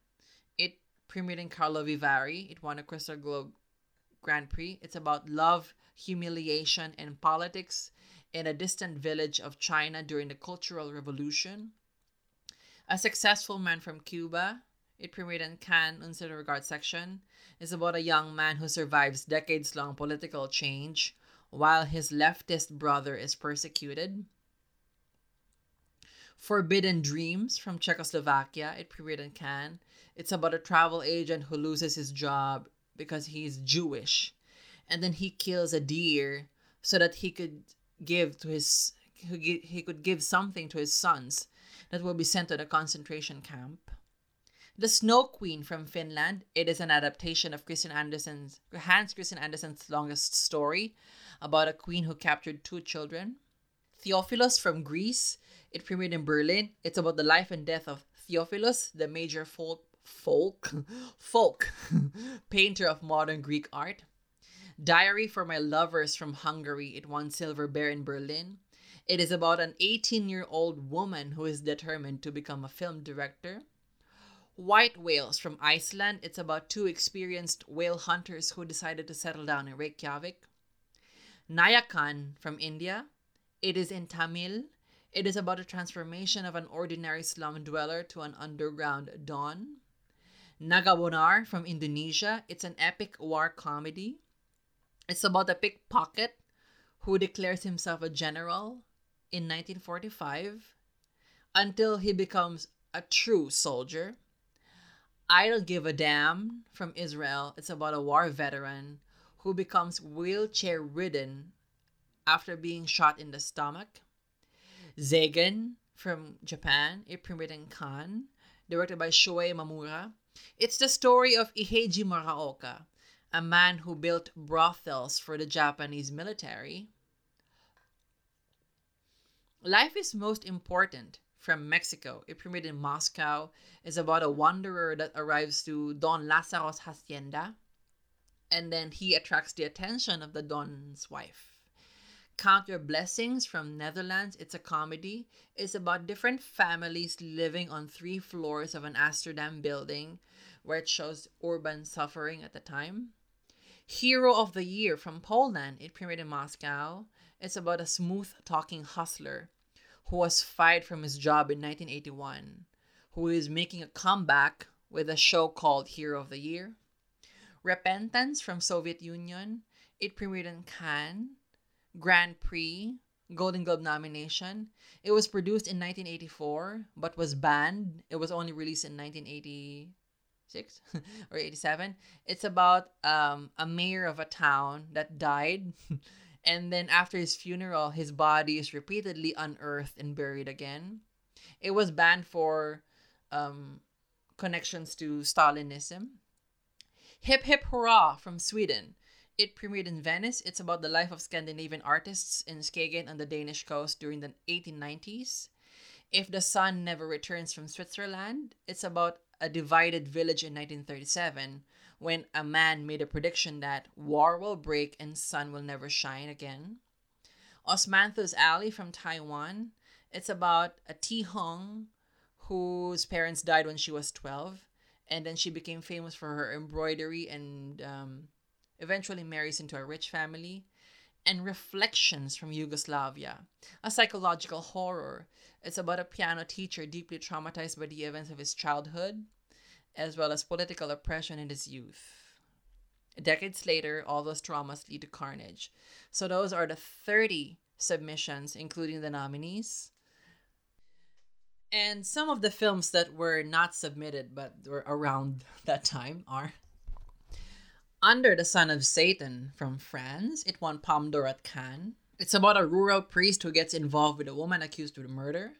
It premiered in Karlovy Vary. It won a Crystal Globe Grand Prix. It's about love, humiliation, and politics in a distant village of China during the Cultural Revolution. A Successful Man from Cuba. It premiered in Cannes The Regard section. is about a young man who survives decades long political change while his leftist brother is persecuted. Forbidden Dreams from Czechoslovakia. It premiered in Cannes. It's about a travel agent who loses his job because he's Jewish. And then he kills a deer so that he could give to his he could give something to his sons that will be sent to the concentration camp. The Snow Queen from Finland. It is an adaptation of Christian Andersen's Hans Christian Andersen's longest story about a queen who captured two children. Theophilus from Greece. It premiered in Berlin. It's about the life and death of Theophilus, the major folk folk folk painter of modern Greek art. Diary for My Lovers from Hungary. It won Silver Bear in Berlin. It is about an 18 year old woman who is determined to become a film director. White Whales from Iceland. It's about two experienced whale hunters who decided to settle down in Reykjavik. Nayakan from India. It is in Tamil. It is about a transformation of an ordinary slum dweller to an underground don. Nagabonar from Indonesia. It's an epic war comedy. It's about a pickpocket who declares himself a general in 1945 until he becomes a true soldier. I Don't Give a Damn from Israel. It's about a war veteran who becomes wheelchair ridden after being shot in the stomach. Zegen from Japan, it premiered in Cannes, directed by Shohei Imamura. It's the story of Iheiji Muraoka, a man who built brothels for the Japanese military. Life is most important from Mexico. It premiered in Moscow. It's about a wanderer that arrives to Don Lazaro's hacienda, and then he attracts the attention of the Don's wife. Count Your Blessings from Netherlands. It's a comedy. It's about different families living on three floors of an Amsterdam building where it shows urban suffering at the time. Hero of the Year from Poland. It premiered in Moscow. It's about a smooth talking hustler who was fired from his job in 1981, who is making a comeback with a show called Hero of the Year. Repentance from Soviet Union. It premiered in Cannes. Grand Prix, Golden Globe nomination. It was produced in 1984 but was banned. It was only released in 1986 or 87. It's about um, a mayor of a town that died. and then after his funeral, his body is repeatedly unearthed and buried again. It was banned for um, connections to Stalinism. Hip Hip Hurrah from Sweden. It premiered in Venice. It's about the life of Scandinavian artists in Skagen on the Danish coast during the 1890s. If the Sun Never Returns from Switzerland, it's about a divided village in 1937 when a man made a prediction that war will break and sun will never shine again. Osmanthus Alley from Taiwan. It's about a Ti Hung whose parents died when she was 12 and then she became famous for her embroidery and um, eventually marries into a rich family, and Reflections from Yugoslavia, a psychological horror. It's about a piano teacher deeply traumatized by the events of his childhood, as well as political oppression in his youth. Decades later, all those traumas lead to carnage. So, those are the 30 submissions, including the nominees. And some of the films that were not submitted but were around that time are under the Sun of Satan from France. It won Palme d'Or at Cannes. It's about a rural priest who gets involved with a woman accused of murder.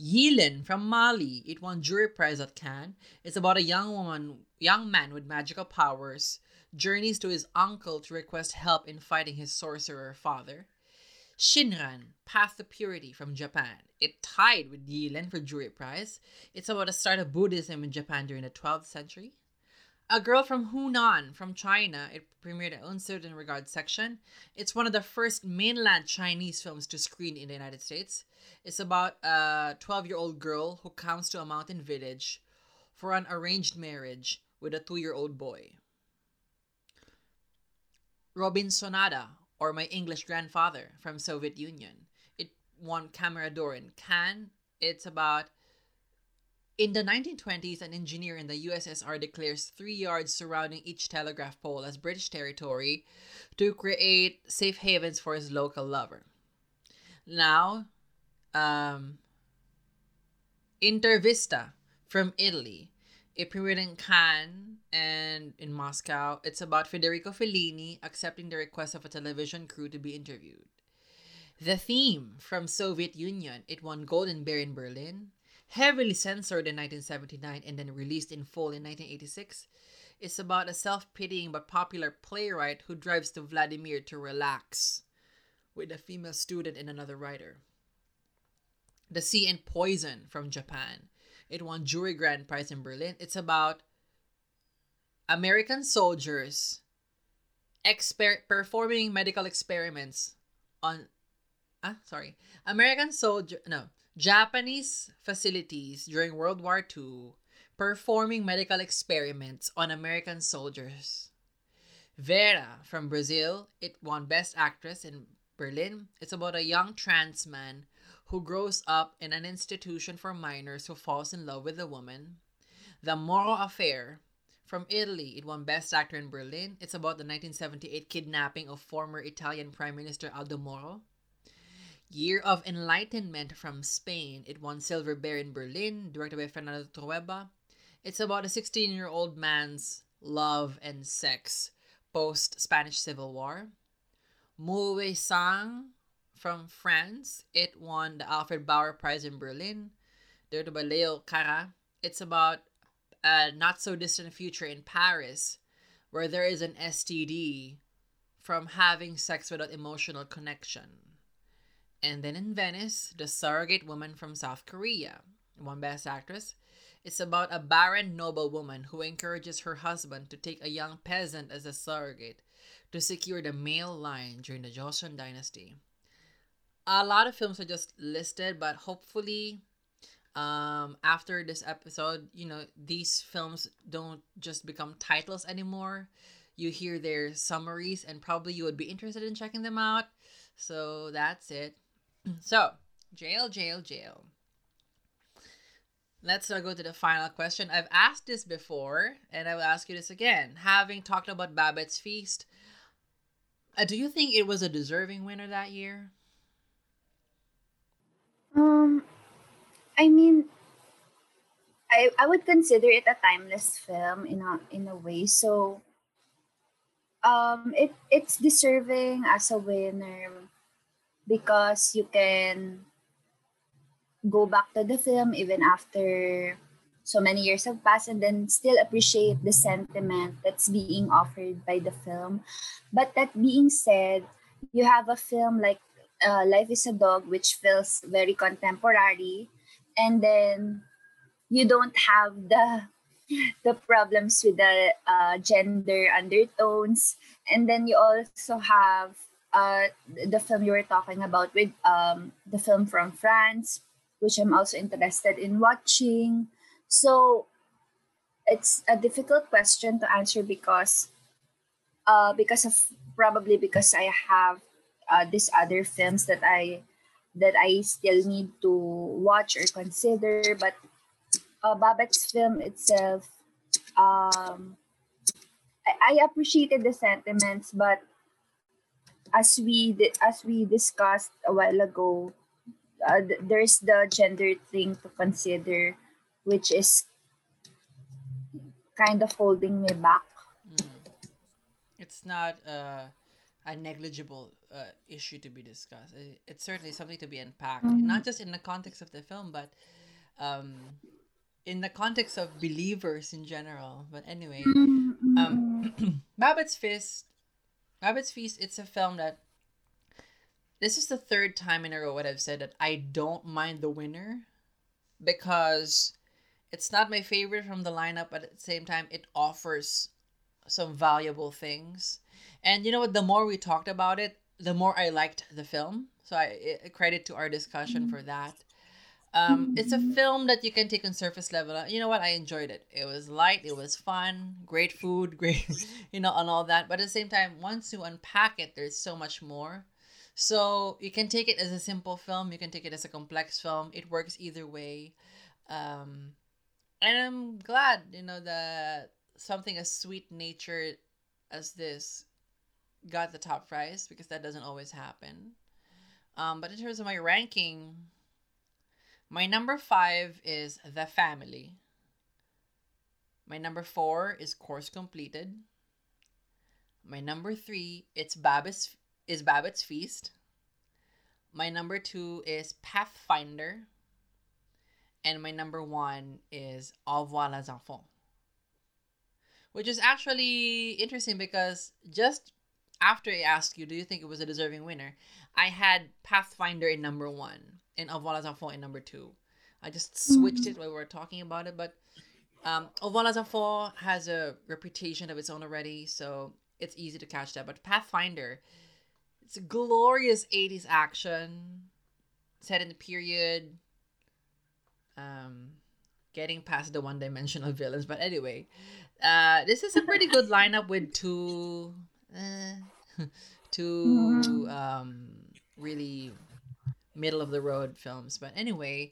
Yeelen from Mali. It won jury prize at Cannes. It's about a young woman, young man with magical powers, journeys to his uncle to request help in fighting his sorcerer father. Shinran, Path to Purity from Japan. It tied with Yeelen for jury prize. It's about the start of Buddhism in Japan during the 12th century. A Girl from Hunan from China. It premiered at Un Certain Regard section. It's one of the first mainland Chinese films to screen in the United States. It's about a 12 year old girl who comes to a mountain village for an arranged marriage with a two year old boy. Robinsonada, or My English Grandfather from Soviet Union. It won Camera d'Or in Cannes. It's about in the 1920s, an engineer in the USSR declares three yards surrounding each telegraph pole as British territory to create safe havens for his local lover. Now, um, Intervista from Italy. It premiered in Cannes and in Moscow. It's about Federico Fellini accepting the request of a television crew to be interviewed. The theme from Soviet Union. It won Golden Bear in Berlin heavily censored in 1979 and then released in full in 1986. It's about a self pitying but popular playwright who drives to Vladimir to relax with a female student and another writer. The Sea and Poison from Japan. It won Jury Grand Prize in Berlin. It's about American soldiers exper- performing medical experiments on ah sorry American soldier no Japanese facilities during World War II performing medical experiments on American soldiers. Vera from Brazil, it won Best Actress in Berlin. It's about a young trans man who grows up in an institution for minors who falls in love with a woman. The Moro Affair from Italy, it won Best Actor in Berlin. It's about the 1978 kidnapping of former Italian Prime Minister Aldo Moro. Year of Enlightenment from Spain. It won Silver Bear in Berlin, directed by Fernando Trueba. It's about a 16 year old man's love and sex, post Spanish Civil War. Mauvais Sang from France. It won the Alfred Bauer Prize in Berlin. Directed by Leos Carax. It's about a not so distant future in Paris where there is an STD from having sex without emotional connection. And then in Venice, The Surrogate Woman from South Korea, one Best Actress. It's about a barren noblewoman who encourages her husband to take a young peasant as a surrogate to secure the male line during the Joseon dynasty. A lot of films are just listed, but hopefully, um, after this episode, you know, these films don't just become titles anymore. You hear their summaries, and probably you would be interested in checking them out. So that's it. So, Jhayle, Jhayle, Jhayle. Let's now go to the final question. I've asked this before, and I will ask you this again. Having talked about Babette's Feast, uh, do you think it was a deserving winner that year? Um, I mean, I I would consider it a timeless film in a in a way. So, um, it it's deserving as a winner because you can go back to the film even after so many years have passed and then still appreciate the sentiment that's being offered by the film. But that being said, you have a film like uh, Life is a Dog, which feels very contemporary, and then you don't have the the problems with the uh, gender undertones, and then you also have uh, the film you were talking about with um, the film from France, which I'm also interested in watching. So it's a difficult question to answer because uh, because of probably because I have uh, these other films that I that I still need to watch or consider. But uh, Babette's film itself, um, I, I appreciated the sentiments, but as we as we discussed a while ago, uh, th- there's the gender thing to consider, which is kind of holding me back. Mm. It's not uh, a negligible uh, issue to be discussed. It- It's certainly something to be unpacked, not just in the context of the film, but um, in the context of believers in general. But anyway, um, Babette's Fist, Babette's Feast. It's a film that this is the third time in a row what I've said that I don't mind the winner because it's not my favorite from the lineup, but at the same time, it offers some valuable things. And you know what? The more we talked about it, the more I liked the film. So I, I credit to our discussion for mm-hmm. that. Um, it's a film that you can take on surface level. You know what? I enjoyed it. It was light. It was fun. Great food. Great, you know, and all that. But at the same time, once you unpack it, there's so much more. So you can take it as a simple film. You can take it as a complex film. It works either way. Um, and I'm glad, you know, that something as sweet natured as this got the top prize because that doesn't always happen. Um, but in terms of my ranking, my number five is The Family. My number four is Course Completed. My number three, it's Babette's is Babette's Feast. My number two is Pathfinder. And my number one is Au revoir les enfants. Which is actually interesting because just after I asked you, do you think it was a deserving winner? I had Pathfinder in number one Au revoir les in number two. I just switched it while we were talking about it, but um, Au revoir has a reputation of its own already, so it's easy to catch that. But Pathfinder, it's a glorious 80s action set in the period um getting past the one-dimensional villains but anyway uh this is a pretty good lineup with two uh, two um really middle of the road films but anyway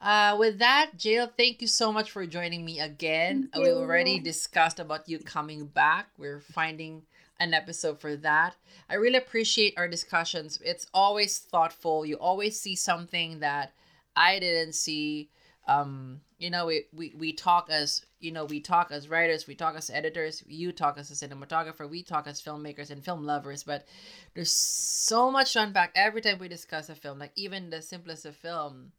uh, with that, Jhayle, thank you so much for joining me again. We already discussed about you coming back. We're finding an episode for that. I really appreciate our discussions. It's always thoughtful. You always see something that I didn't see. Um, you know, we, we, we talk as, you know, we talk as writers, we talk as editors, you talk as a cinematographer, we talk as filmmakers and film lovers, but there's so much to unpack every time we discuss a film. Like even the simplest of film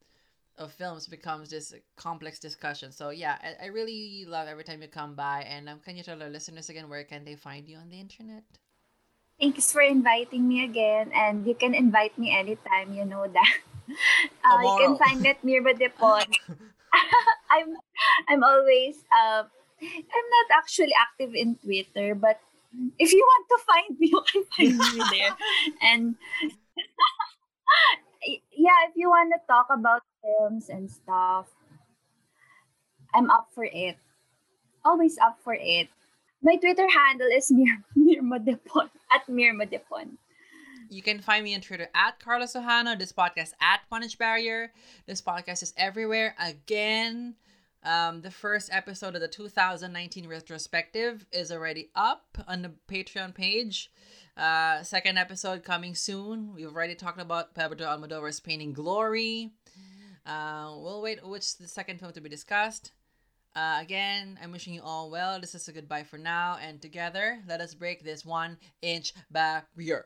of films becomes this complex discussion. So yeah, I, I really love every time you come by. And um, can you tell our listeners again where can they find you on the internet? Thanks for inviting me again, and you can invite me anytime. You know that. Uh, you can find me at meermodepon. I'm I'm always uh, I'm not actually active in Twitter, but if you want to find me, you can find me there. And yeah, if you want to talk about films and stuff, I'm up for it. Always up for it. My Twitter handle is Mir meermodepon at meermodepon. You can find me on Twitter at Carlos Ojano. This podcast at Punch Barrier. This podcast is everywhere. Again, um, the first episode of the 2019 retrospective is already up on the Patreon page. Uh, second episode coming soon. We've already talked about Pedro Almodovar's Pain and Glory. Uh, we'll wait which the second film to be discussed. Uh, again, I'm wishing you all well. This is a goodbye for now, and together, let us break this one inch barrier.